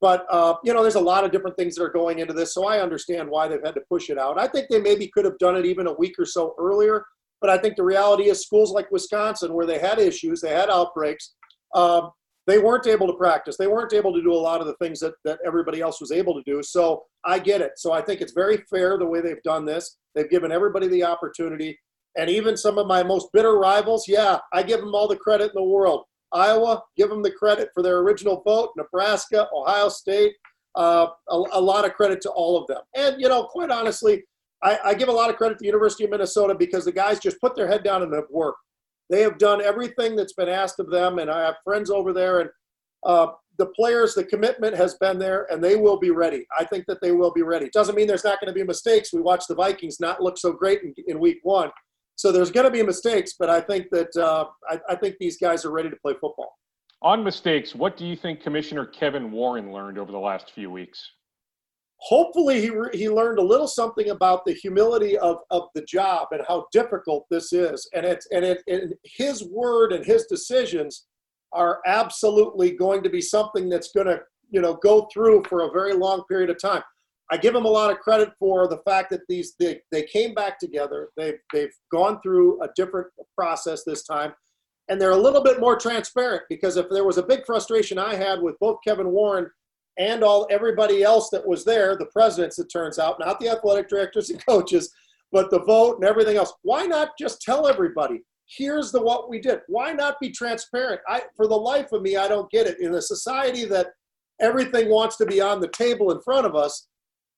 but uh, you know, there's a lot of different things that are going into this, so I understand why they've had to push it out. I think they maybe could have done it even a week or so earlier, but I think the reality is schools like Wisconsin, where they had issues, they had outbreaks, um, they weren't able to practice. They weren't able to do a lot of the things that, that everybody else was able to do. So I get it. So I think it's very fair the way they've done this. They've given everybody the opportunity. And even some of my most bitter rivals, yeah, I give them all the credit in the world. Iowa, give them the credit for their original vote. Nebraska, Ohio State, uh, a, a, lot of credit to all of them. And, you know, quite honestly, I, I, give a lot of credit to the University of Minnesota because the guys just put their head down and have worked. They have done everything that's been asked of them, and I have friends over there, and uh, the players, the commitment has been there, and they will be ready. I think that they will be ready. It Doesn't mean there's not going to be mistakes. We watched the Vikings not look so great in, in week one, so there's going to be mistakes. But I think that uh, I, I think these guys are ready to play football. On mistakes, what do you think Commissioner Kevin Warren learned over the last few weeks? Hopefully, he, re- he learned a little something about the humility of, of the job and how difficult this is. And, it's, and, it, and his word and his decisions are absolutely going to be something that's going to you know go through for a very long period of time. I give him a lot of credit for the fact that these they, they came back together. They've they've gone through a different process this time, and they're a little bit more transparent. Because if there was a big frustration I had with both Kevin Warren and all everybody else that was there, the presidents, it turns out, not the athletic directors and coaches, but the vote and everything else. Why not just tell everybody? here's the what we did. Why not be transparent? I, for the life of me, I don't get it. In a society that everything wants to be on the table in front of us,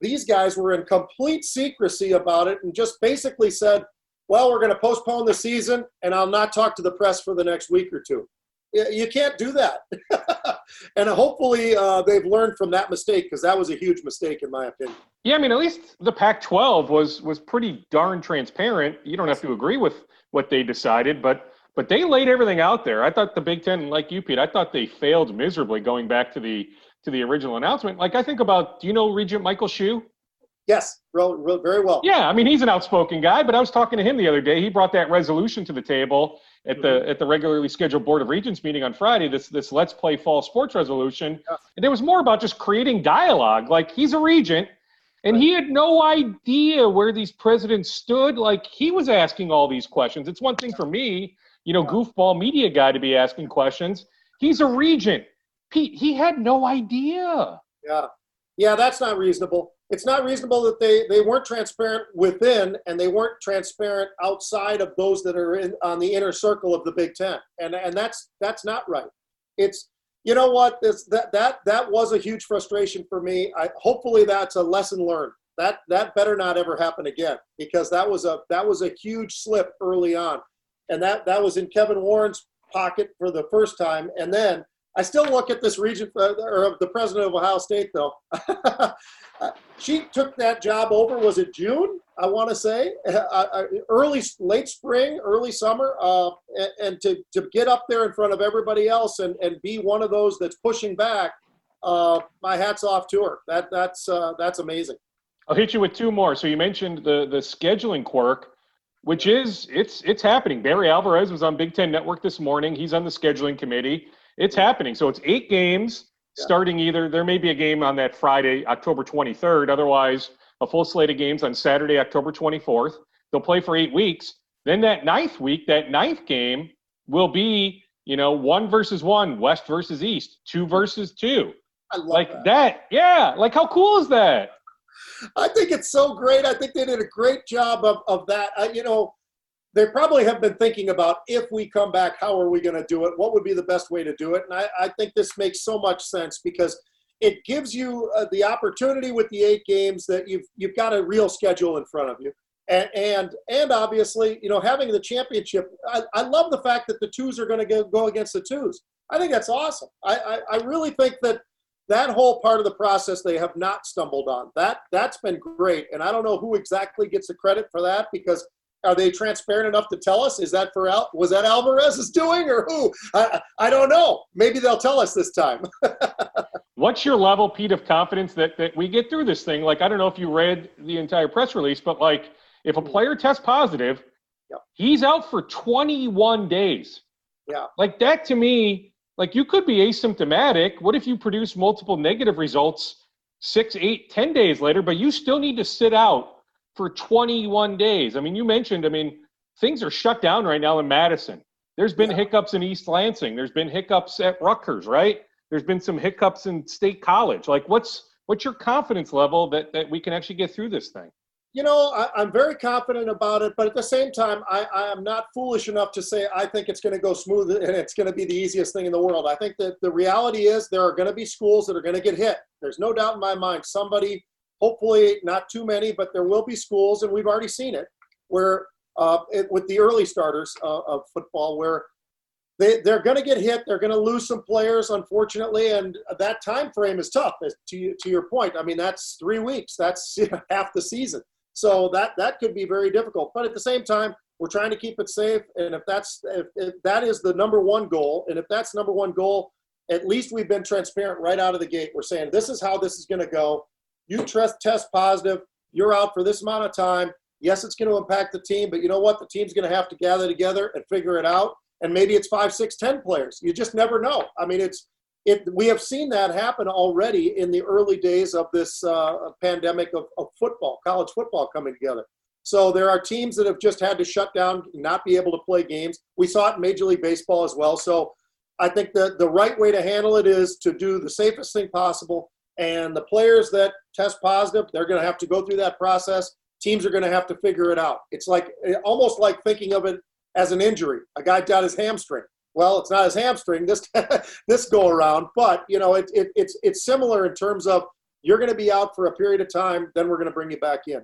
these guys were in complete secrecy about it and just basically said, well, we're going to postpone the season and I'll not talk to the press for the next week or two. You can't do that. and hopefully uh, they've learned from that mistake because that was a huge mistake in my opinion. Yeah, I mean, at least the Pac-12 was was pretty darn transparent. You don't have to agree with what they decided, but but they laid everything out there. I thought the Big Ten, like you, Pete, I thought they failed miserably going back to the to the original announcement. Like I think about, do you know Regent Michael Hsu? Yes, real, real, very well. Yeah, I mean he's an outspoken guy, but I was talking to him the other day. He brought that resolution to the table at the mm-hmm. at the regularly scheduled Board of Regents meeting on Friday. This this Let's Play Fall Sports resolution, and it was more about just creating dialogue. Like he's a regent, and he had no idea where these presidents stood. Like he was asking all these questions. It's one thing for me, you know, goofball media guy to be asking questions. He's a regent. Pete, he had no idea. Yeah. Yeah, that's not reasonable. It's not reasonable that they, they weren't transparent within and they weren't transparent outside of those that are in on the inner circle of the Big Ten. And and that's that's not right. It's you know what? This that that that was a huge frustration for me. I hopefully that's a lesson learned. That that better not ever happen again because that was a that was a huge slip early on, and that that was in Kevin Warren's pocket for the first time, and then I still look at this region uh, or the president of Ohio State though. she took that job over. Was it June? I want to say uh, uh, early, late spring, early summer, uh, and, and, to to get up there in front of everybody else and, and be one of those that's pushing back. My hats off to her. That that's that's amazing. I'll hit you with two more. So you mentioned the the scheduling quirk which is it's it's happening. Barry Alvarez was on Big Ten Network this morning. He's on the scheduling committee it's happening. So it's eight games yeah. starting either. There may be a game on that Friday, October 23rd. Otherwise, a full slate of games on Saturday, October 24th. They'll play for eight weeks. Then that ninth week, that ninth game will be, you know, one versus one, West versus East, two versus two. I love like that. that. Yeah. Like how cool is that? I think it's so great. I think they did a great job of, of that. Uh, you know, they probably have been thinking about if we come back, how are we going to do it? What would be the best way to do it? And I, I think this makes so much sense because it gives you uh, the opportunity with the eight games that you've you've got a real schedule in front of you, and and and obviously you know having the championship. I, I love the fact that the twos are going to go against the twos. I think that's awesome. I, I, I really think that that whole part of the process they have not stumbled on. That that's been great, and I don't know who exactly gets the credit for that because are they transparent enough to tell us? Is that for Al? Was that Alvarez's doing or who? I, I don't know. Maybe they'll tell us this time. What's your level, Pete, of confidence that, that we get through this thing? Like, I don't know if you read the entire press release, but like, if a hmm. player tests positive, yep. he's out for 21 days. Yeah. Like, that to me, like, you could be asymptomatic. What if you produce multiple negative results six, eight, ten days later, but you still need to sit out for 21 days. I mean, you mentioned, I mean, things are shut down right now in Madison. There's been yeah. hiccups in East Lansing. There's been hiccups at Rutgers, right? There's been some hiccups in State College. Like, what's what's your confidence level that that we can actually get through this thing? You know, I, am very confident about it, but at the same time, I, I am not foolish enough to say I think it's going to go smooth and it's going to be the easiest thing in the world. I think that the reality is there are going to be schools that are going to get hit. There's no doubt in my mind. Somebody hopefully not too many, but there will be schools, and we've already seen it, where uh, it, with the early starters uh, of football, where they they're going to get hit, they're going to lose some players, unfortunately, and that time frame is tough. To to your point, I mean that's three weeks, that's half the season, so that that could be very difficult. But at the same time, we're trying to keep it safe, and if that's if, if that is the number one goal, and if that's number one goal, at least we've been transparent right out of the gate. We're saying this is how this is going to go. You test test positive, you're out for this amount of time. Yes, it's going to impact the team, but you know what? The team's going to have to gather together and figure it out. And maybe it's five, six, ten players. You just never know. I mean, it's it. We have seen that happen already in the early days of this uh, pandemic of, of football, college football coming together. So there are teams that have just had to shut down, not be able to play games. We saw it in Major League Baseball as well. So I think that the right way to handle it is to do the safest thing possible. And the players that test positive, they're going to have to go through that process. Teams are going to have to figure it out. It's like eh, almost like thinking of it as an injury. A guy got his hamstring. Well, it's not his hamstring this this go around, but you know it, it, it's it's similar in terms of you're going to be out for a period of time. Then we're going to bring you back in.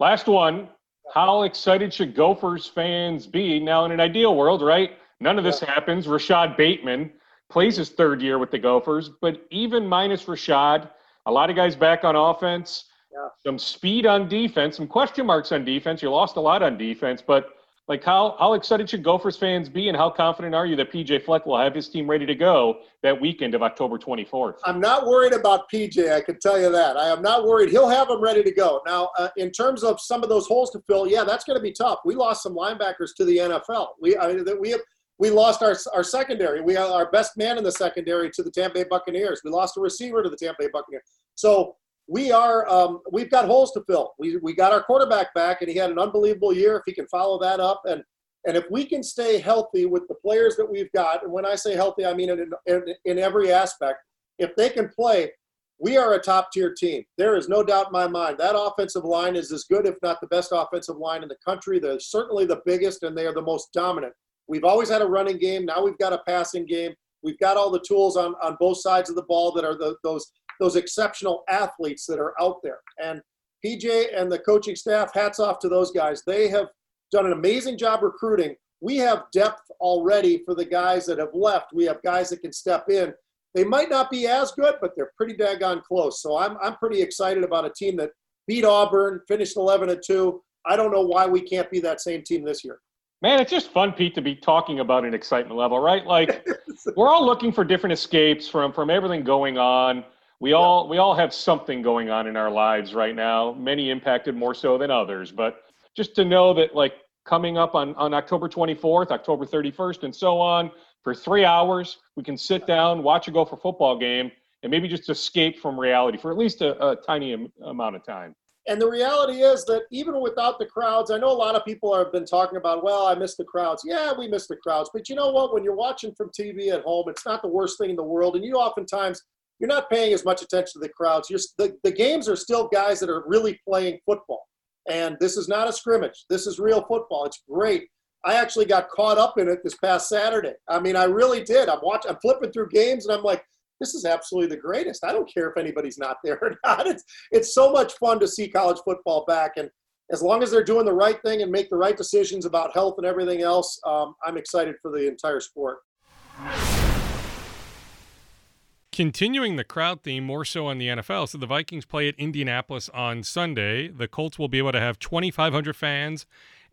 Last one. How excited should Gophers fans be now in an ideal world, right? None of this yeah. happens. Rashod Bateman plays his third year with the Gophers, but even minus Rashod, a lot of guys back on offense, yeah. some speed on defense, some question marks on defense. You lost a lot on defense, but like how how excited should Gophers fans be, and how confident are you that PJ Fleck will have his team ready to go that weekend of October 24th? I'm not worried about PJ. I can tell you that. I am not worried. He'll have them ready to go. Now, uh, in terms of some of those holes to fill, yeah, that's going to be tough. We lost some linebackers to the NFL. We I mean, that we have we lost our, our secondary. We our best man in the secondary to the Tampa Bay Buccaneers. We lost a receiver to the Tampa Bay Buccaneers. So we are um, we've got holes to fill. We, we got our quarterback back, and he had an unbelievable year. If he can follow that up, and and if we can stay healthy with the players that we've got, and when I say healthy, I mean in, in, in every aspect. If they can play, we are a top tier team. There is no doubt in my mind that offensive line is as good, if not the best offensive line in the country. They're certainly the biggest, and they are the most dominant. We've always had a running game. Now we've got a passing game. We've got all the tools on, on both sides of the ball that are the, those those exceptional athletes that are out there. And PJ and the coaching staff, hats off to those guys. They have done an amazing job recruiting. We have depth already for the guys that have left. We have guys that can step in. They might not be as good, but they're pretty daggone close. So I'm, I'm pretty excited about a team that beat Auburn, finished 11 and 2. I don't know why we can't be that same team this year. Man, it's just fun, Pete, to be talking about an excitement level, right? Like we're all looking for different escapes from from everything going on. We all we all have something going on in our lives right now. Many impacted more so than others, but just to know that like coming up on on October 24th, October 31st, and so on for three hours, we can sit down, watch a Gopher football game, and maybe just escape from reality for at least a, a tiny amount of time. And the reality is that even without the crowds, I know a lot of people have been talking about, well, I miss the crowds. Yeah, we miss the crowds. But you know what? When you're watching from TV at home, it's not the worst thing in the world. And you oftentimes, you're not paying as much attention to the crowds. You're, the, the games are still guys that are really playing football. And this is not a scrimmage. This is real football. It's great. I actually got caught up in it this past Saturday. I mean, I really did. I'm watching, I'm flipping through games, and I'm like, this is absolutely the greatest. I don't care if anybody's not there or not. It's it's so much fun to see college football back, and as long as they're doing the right thing and make the right decisions about health and everything else, um, I'm excited for the entire sport. Continuing the crowd theme more so on the NFL. So the Vikings play at Indianapolis on Sunday. The Colts will be able to have 2,500 fans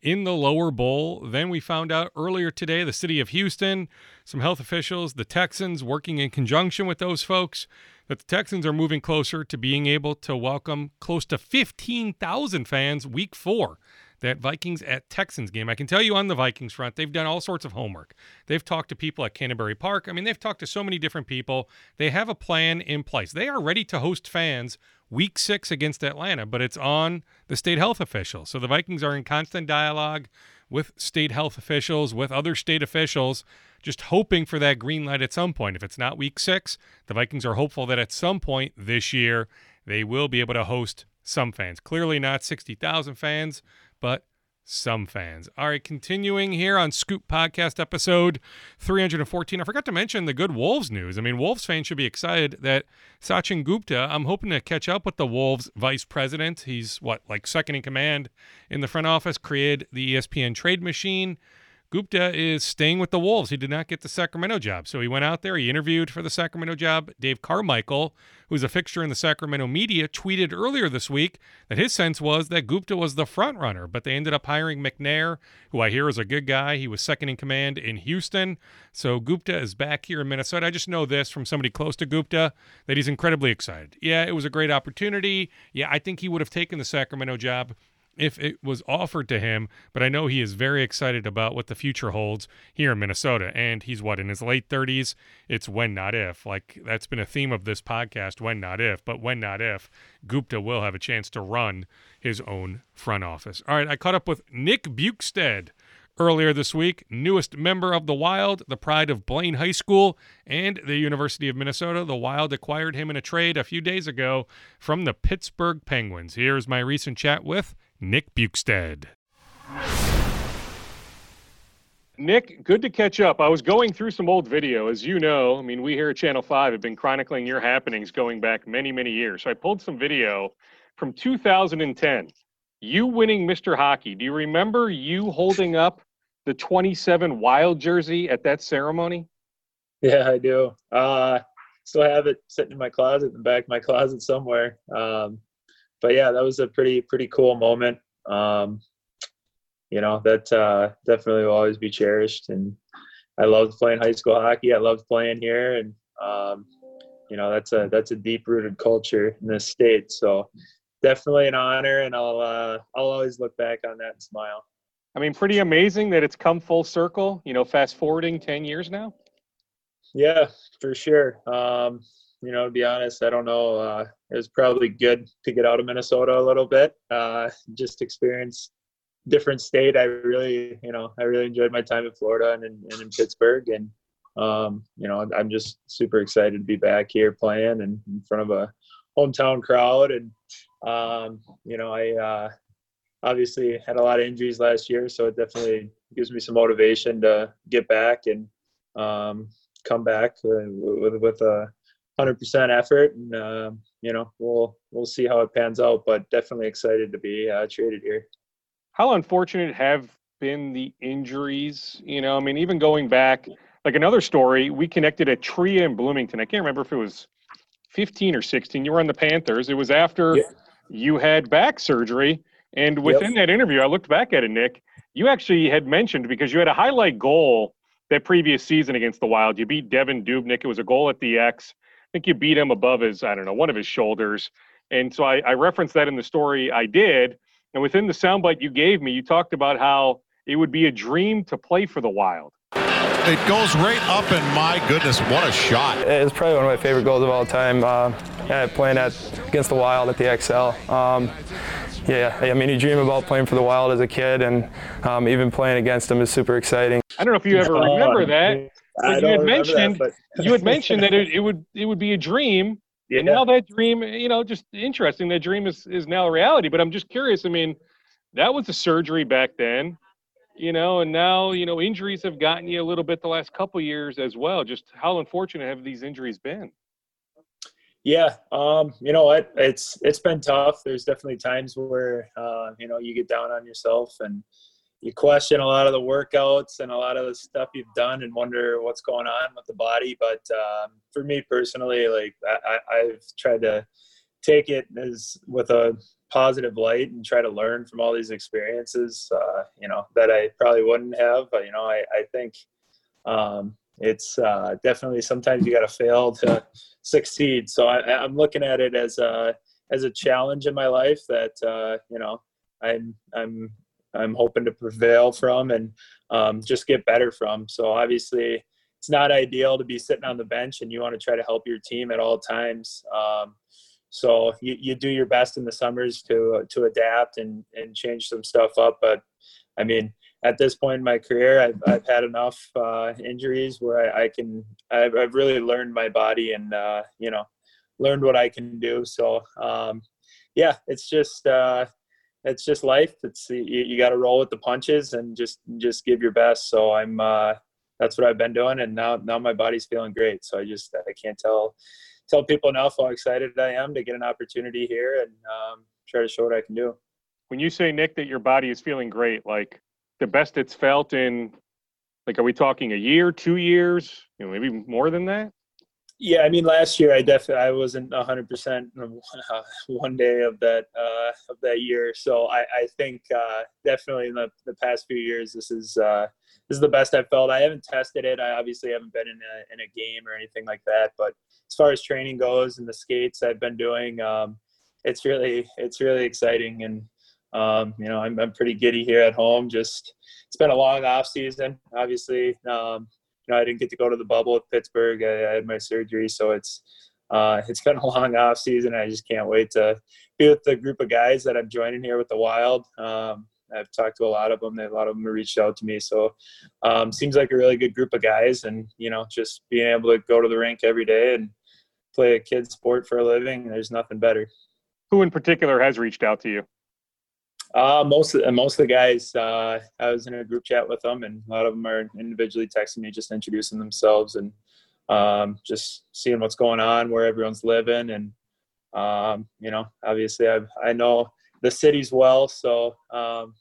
in the lower bowl. Then we found out earlier today the city of Houston, some health officials, the Texans working in conjunction with those folks, that the Texans are moving closer to being able to welcome close to 15,000 fans week four. That Vikings at Texans game. I can tell you on the Vikings front, they've done all sorts of homework. They've talked to people at Canterbury Park. I mean, they've talked to so many different people. They have a plan in place. They are ready to host fans week six against Atlanta, but it's on the state health officials. So the Vikings are in constant dialogue with state health officials, with other state officials, just hoping for that green light at some point. If it's not week six, the Vikings are hopeful that at some point this year they will be able to host some fans. Clearly not 60,000 fans, but some fans. All right, continuing here on Scoop Podcast episode 314. I forgot to mention the good Wolves news. I mean, Wolves fans should be excited that Sachin Gupta, I'm hoping to catch up with the Wolves vice president. He's what, like second in command in the front office, created the ESPN trade machine. Gupta is staying with the Wolves. He did not get the Sacramento job. So he went out there, he interviewed for the Sacramento job. Dave Carmichael, who's a fixture in the Sacramento media, tweeted earlier this week that his sense was that Gupta was the front runner, but they ended up hiring McNair, who I hear is a good guy. He was second in command in Houston. So Gupta is back here in Minnesota. I just know this from somebody close to Gupta that he's incredibly excited. Yeah, it was a great opportunity. Yeah, I think he would have taken the Sacramento job if it was offered to him, but I know he is very excited about what the future holds here in Minnesota. And he's what, in his late 30s? It's when, not if. Like, that's been a theme of this podcast when, not if. But when, not if, Gupta will have a chance to run his own front office. All right, I caught up with Nick Bjugstad earlier this week, newest member of the Wild, the pride of Blaine High School and the University of Minnesota. The Wild acquired him in a trade a few days ago from the Pittsburgh Penguins. Here's my recent chat with Nick Bjugstad. Nick, good to catch up. I was going through some old video. As you know, I mean, we here at Channel 5 have been chronicling your happenings going back many, many years. So I pulled some video from 2010. You winning Mr. Hockey. Do you remember you holding up the 27 Wild jersey at that ceremony? Yeah, I do. Uh, still have it sitting in my closet, in the back of my closet somewhere. Um, but yeah, that was a pretty pretty cool moment. Um, you know that uh, definitely will always be cherished, and I loved playing high school hockey. I loved playing here, and um, you know that's a that's a deep rooted culture in this state. So definitely an honor, and I'll uh, I'll always look back on that and smile. I mean, pretty amazing that it's come full circle. You know, fast forwarding ten years now. Yeah, for sure. Um, you know, to be honest, I don't know. Uh, it was probably good to get out of Minnesota a little bit, uh, just experience different state. I really, you know, I really enjoyed my time in Florida and in, and in Pittsburgh, and um, you know, I'm just super excited to be back here playing and in front of a hometown crowd. And um, you know, I uh, obviously had a lot of injuries last year, so it definitely gives me some motivation to get back and um, come back with with a hundred percent effort, and uh, you know we'll we'll see how it pans out. But definitely excited to be uh, traded here. How unfortunate have been the injuries? You know, I mean, even going back, like another story, we connected at Tria in Bloomington. I can't remember if it was 15 or 16. You were on the Panthers. It was after yeah. you had back surgery. And within yep. that interview, I looked back at it, Nick. You actually had mentioned because you had a highlight goal that previous season against the Wild. You beat Devan Dubnyk. It was a goal at the X think you beat him above his, I don't know, one of his shoulders. And so I, I referenced that in the story I did. And within the soundbite you gave me, you talked about how it would be a dream to play for the Wild. It goes right up, and my goodness, what a shot! It's probably one of my favorite goals of all time. Uh, yeah, playing at against the Wild at the XL. Um, yeah, I mean, you dream about playing for the Wild as a kid, and um, even playing against them is super exciting. I don't know if you ever remember that. But you had mentioned that, you had mentioned that it, it, would it would be a dream, yeah. and now that dream, you know, just interesting. That dream is is now a reality. But I'm just curious. I mean, that was a surgery back then, you know, and now you know injuries have gotten you a little bit the last couple years as well. Just how unfortunate have these injuries been? Yeah, um, you know what? It's it's been tough. There's definitely times where uh, you know you get down on yourself and you question a lot of the workouts and a lot of the stuff you've done and wonder what's going on with the body. But um, for me personally, like I, I've tried to take it as with a positive light and try to learn from all these experiences. Uh, you know that I probably wouldn't have. But you know, I, I think um, it's uh, definitely sometimes you got to fail to succeed. So I, I'm looking at it as a as a challenge in my life that uh, you know I'm I'm I'm hoping to prevail from and um, just get better from. So obviously, it's not ideal to be sitting on the bench and you want to try to help your team at all times. Um, so you, you do your best in the summers to to adapt and and change some stuff up. But I mean, at this point in my career, I've I've had enough uh, injuries where I, I can I've, I've, really learned my body and uh, you know learned what I can do. So um, yeah, it's just. Uh, it's just life. It's you, you got to roll with the punches and just just give your best. So I'm uh, that's what I've been doing, and now now my body's feeling great. So I just I can't tell tell people enough how excited I am to get an opportunity here and um, try to show what I can do. When you say Nick that your body is feeling great, like the best it's felt in, like are we talking a year, two years, you know, maybe more than that? Yeah, I mean, last year I definitely I wasn't hundred percent one day of that uh, of that year. So I, I think uh, definitely in the, the past few years, this is uh, this is the best I've felt. I haven't tested it. I obviously haven't been in a in a game or anything like that. But as far as training goes and the skates I've been doing, um, it's really it's really exciting and um, you know I'm I'm pretty giddy here at home. Just it's been a long off season. Obviously, um, you know, I didn't get to go to the bubble with Pittsburgh. I, I had my surgery, so it's uh, it's been a long off season. I just can't wait to be with the group of guys that I'm joining here with the Wild. Um, I've talked to a lot of them. A lot of them reached out to me. So um, seems like a really good group of guys. And you know, just being able to go to the rink every day and play a kid sport for a living, there's nothing better. Who in particular has reached out to you? Uh, most of most of the guys, uh, I was in a group chat with them, and a lot of them are individually texting me, just introducing themselves and um, just seeing what's going on, where everyone's living, and um, you know, obviously, I I know the cities well, so um,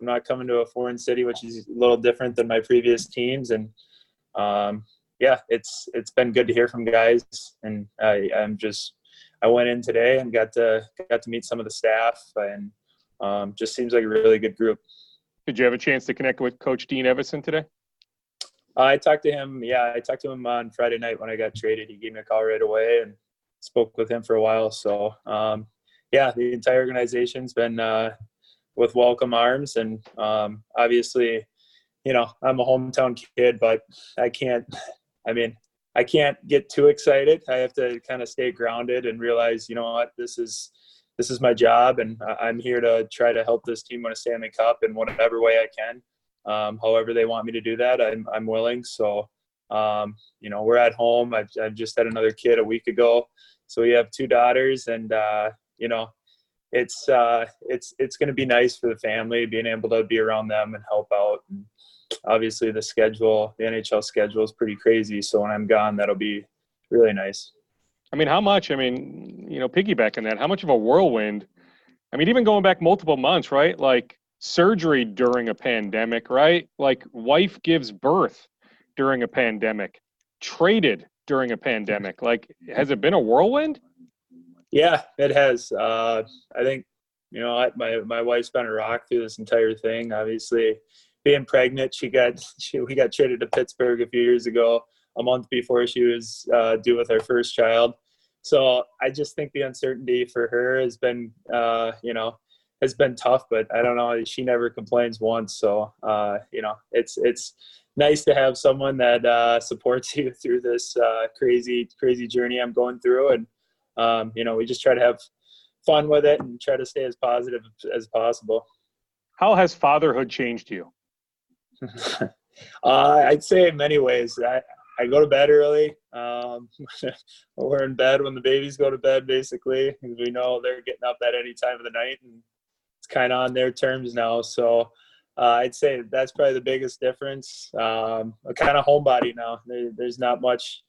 I'm not coming to a foreign city, which is a little different than my previous teams, and um, yeah, it's it's been good to hear from guys, and I, I'm just I went in today and got to got to meet some of the staff and um, just seems like a really good group. Did you have a chance to connect with Coach Dean Evason today? I talked to him. Yeah, I talked to him on Friday night when I got traded. He gave me a call right away and spoke with him for a while. So, um, yeah, the entire organization's been uh, with welcome arms, and um, obviously, you know, I'm a hometown kid, but I can't. I mean, I can't get too excited. I have to kind of stay grounded and realize, you know what, this is this is my job, and I'm here to try to help this team win a Stanley Cup in whatever way I can. Um, however they want me to do that, I'm, I'm willing. So, um, you know, we're at home. I've, I've just had another kid a week ago, so we have two daughters, and uh, you know, it's uh, it's it's going to be nice for the family being able to be around them and help out. And obviously, the schedule, the NHL schedule is pretty crazy. So when I'm gone, that'll be really nice. I mean, how much? I mean, you know, piggybacking that, how much of a whirlwind? I mean, even going back multiple months, right? Like surgery during a pandemic, right? Like wife gives birth during a pandemic, traded during a pandemic. Like, has it been a whirlwind? Yeah, it has. Uh, I think, you know, my my wife's been a rock through this entire thing. Obviously, being pregnant, she got she, we got traded to Pittsburgh a few years ago a month before she was uh, due with our first child. So I just think the uncertainty for her has been, uh, you know, has been tough. But I don't know. She never complains once. So uh, you know, it's it's nice to have someone that uh, supports you through this uh, crazy crazy journey I'm going through. And um, you know, we just try to have fun with it and try to stay as positive as possible. How has fatherhood changed you? uh, I'd say in many ways. I, I go to bed early. Um, we're in bed when the babies go to bed, basically, we know they're getting up at any time of the night, and it's kind of on their terms now. So uh, I'd say that's probably the biggest difference. Um, a kind of homebody now. There, there's not much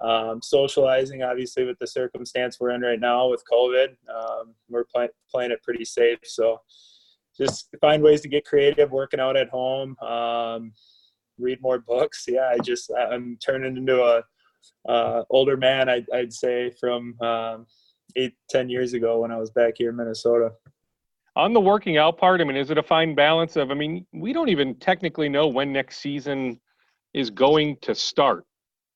um, socializing, obviously, with the circumstance we're in right now with COVID. Um, we're play, playing it pretty safe, so just find ways to get creative, working out at home. Read more books. Yeah, I just I'm turning into a uh, older man. I'd, I'd say from um, eight ten years ago when I was back here in Minnesota. On the working out part, I mean, is it a fine balance of? I mean, we don't even technically know when next season is going to start.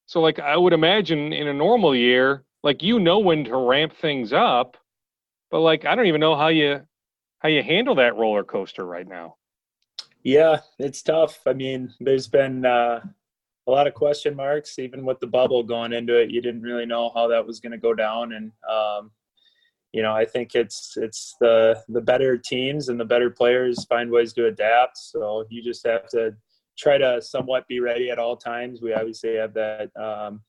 So, like, I would imagine in a normal year, like you know when to ramp things up, but like I don't even know how you how you handle that roller coaster right now. Yeah, it's tough. I mean, there's been uh, a lot of question marks, even with the bubble going into it. You didn't really know how that was going to go down, and um, you know, I think it's it's the the better teams and the better players find ways to adapt. So you just have to try to somewhat be ready at all times. We obviously have that um,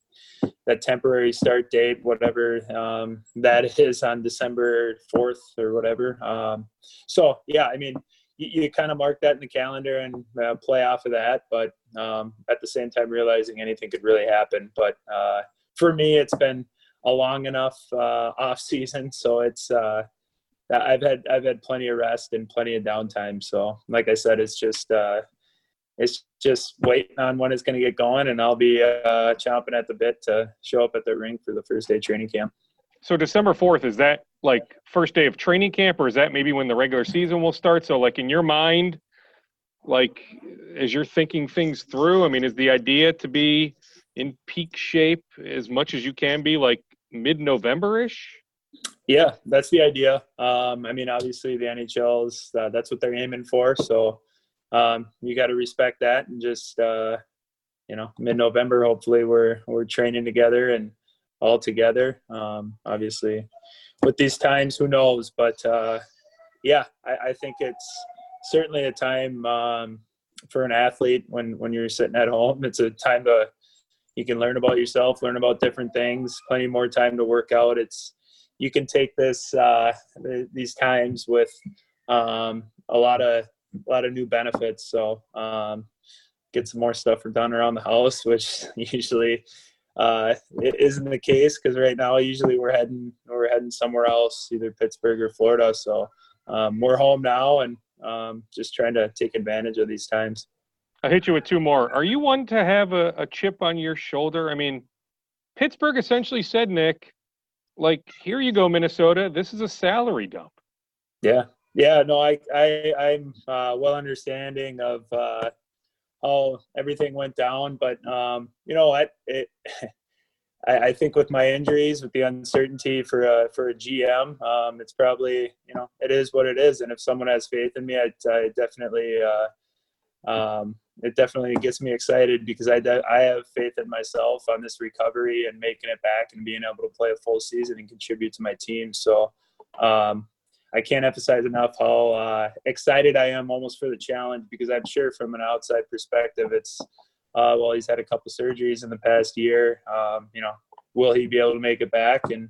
that temporary start date, whatever um, that is on December 4th or whatever. Um, so, yeah, I mean, you, you kind of mark that in the calendar and uh, play off of that. But um, at the same time, realizing anything could really happen. But uh, for me, it's been a long enough uh, off season, so it's uh, I've had I've had plenty of rest and plenty of downtime. So, like I said, it's just uh, it's just waiting on when it's going to get going, and I'll be uh, chomping at the bit to show up at the rink for the first day training camp. So December fourth is that like first day of training camp, or is that maybe when the regular season will start? So, like in your mind, like as you're thinking things through, I mean, is the idea to be in peak shape as much as you can be, like mid-November ish? Yeah, that's the idea. Um, I mean, obviously the NHL's uh, that's what they're aiming for. So um, you got to respect that and just uh, you know mid-November. Hopefully we're we're training together and all together. Um, obviously with these times, who knows? But uh, yeah, I, I, think it's certainly a time um, for an athlete when when you're sitting at home. It's a time to you can learn about yourself, learn about different things. Plenty more time to work out. It's you can take this uh, these times with um, a lot of a lot of new benefits. So um, get some more stuff done around the house, which usually uh, it isn't the case because right now usually we're heading we're heading somewhere else, either Pittsburgh or Florida. So um, we're home now and um, just trying to take advantage of these times. I'll hit you with two more. Are you one to have a, a chip on your shoulder? I mean, Pittsburgh essentially said, Nick, like, here you go, Minnesota. This is a salary dump. Yeah. Yeah. No, I, I, I'm uh, well understanding of uh, how everything went down, but um, you know what? It, I, I, think with my injuries, with the uncertainty for a, for a GM, um, it's probably, you know, it is what it is. And if someone has faith in me, I, I definitely, uh, um, it definitely gets me excited because I, I have faith in myself on this recovery and making it back and being able to play a full season and contribute to my team. So um, I can't emphasize enough how uh, excited I am almost for the challenge because I'm sure from an outside perspective, it's uh, well, he's had a couple surgeries in the past year. Um, you know, will he be able to make it back? And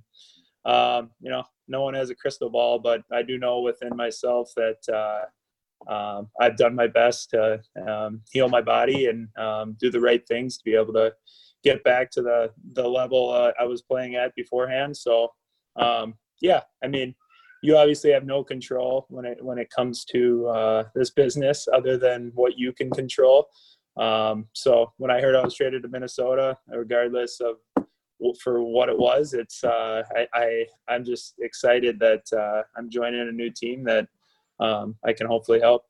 um, you know, no one has a crystal ball, but I do know within myself that uh, um, I've done my best to um, heal my body and um, do the right things to be able to get back to the the level uh, I was playing at beforehand. So um, yeah, I mean, you obviously have no control when it when it comes to uh, this business other than what you can control. Um, so when I heard I was traded to Minnesota, regardless of for what it was, it's uh, I, I am just excited that uh, I'm joining a new team that um, I can hopefully help.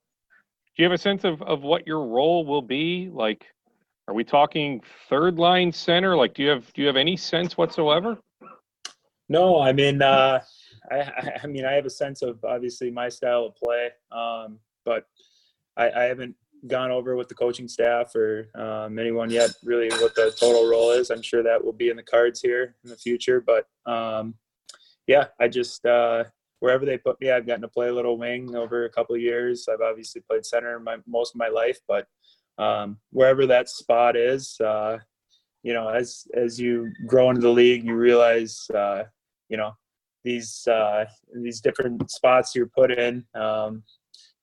Do you have a sense of, of what your role will be? Like, are we talking third line center? Like, do you have do you have any sense whatsoever? No, I mean, uh, I, I mean, I have a sense of obviously my style of play, um, but I, I haven't gone over with the coaching staff or um, anyone yet really what the total role is. I'm sure that will be in the cards here in the future, but um, yeah, I just uh, wherever they put me, I've gotten to play a little wing over a couple years. I've obviously played center my most of my life, but um, wherever that spot is, uh, you know, as as you grow into the league, you realize, uh, you know, these uh, these different spots you're put in. Um,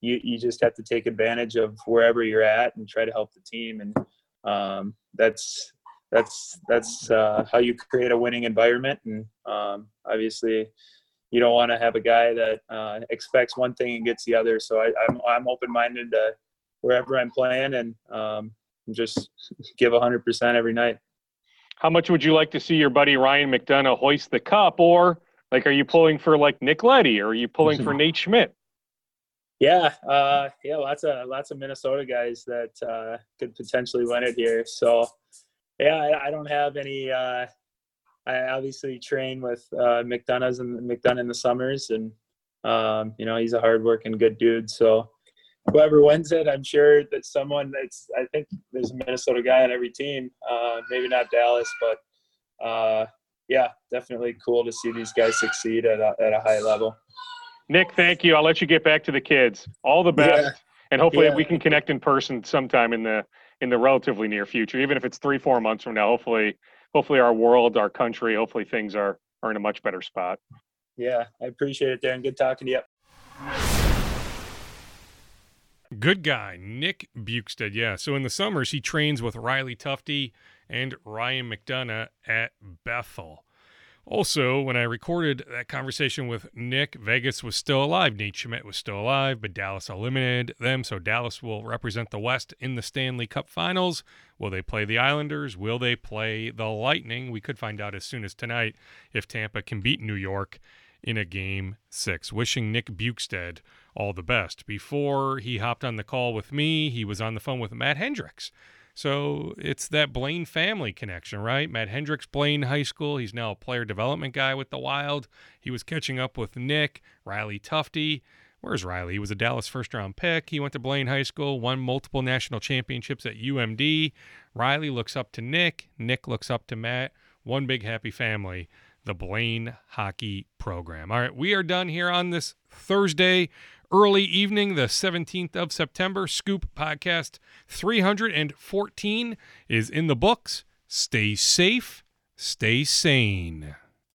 you you just have to take advantage of wherever you're at and try to help the team, and um, that's that's that's uh, how you create a winning environment. And um, obviously, you don't want to have a guy that uh, expects one thing and gets the other. So I, am I'm, I'm open minded to wherever I'm playing and um, just give 100% every night. How much would you like to see your buddy Ryan McDonagh hoist the cup, or like, are you pulling for like Nick Leddy or are you pulling for Nate Schmidt? Yeah, uh, yeah, lots of lots of Minnesota guys that uh, could potentially win it here. So, yeah, I, I don't have any uh, I obviously train with uh, McDonagh's and McDonagh in the summers, and um, you know he's a hardworking, good dude. So whoever wins it, I'm sure that someone that's I think there's a Minnesota guy on every team. Uh, maybe not Dallas, but uh, yeah, definitely cool to see these guys succeed at a, at a high level. Nick, thank you. I'll let you get back to the kids. All the best, yeah. and hopefully yeah. we can connect in person sometime in the in the relatively near future, even if it's three four months from now. Hopefully hopefully our world, our country, hopefully things are are in a much better spot. Yeah, I appreciate it, Darren. Good talking to you. Good guy, Nick Bjugstad. Yeah. So in the summers, he trains with Riley Tufte and Ryan McDonagh at Bethel. Also, when I recorded that conversation with Nick, Vegas was still alive. Nate Schmidt was still alive, but Dallas eliminated them. So Dallas will represent the West in the Stanley Cup Finals. Will they play the Islanders? Will they play the Lightning? We could find out as soon as tonight if Tampa can beat New York in a game six. Wishing Nick Bjugstad all the best. Before he hopped on the call with me, he was on the phone with Matt Hendricks so it's that Blaine family connection, right? Matt Hendricks, Blaine High School. He's now a player development guy with the Wild. He was catching up with Nick, Riley Tufte. Where's Riley? He was a Dallas first round pick. He went to Blaine High School, won multiple national championships at UMD. Riley looks up to Nick. Nick looks up to Matt. One big happy family, the Blaine hockey program. All right, we are done here on this Thursday early evening, the 17th of September. Scoop Podcast 314 is in the books. Stay safe, stay sane.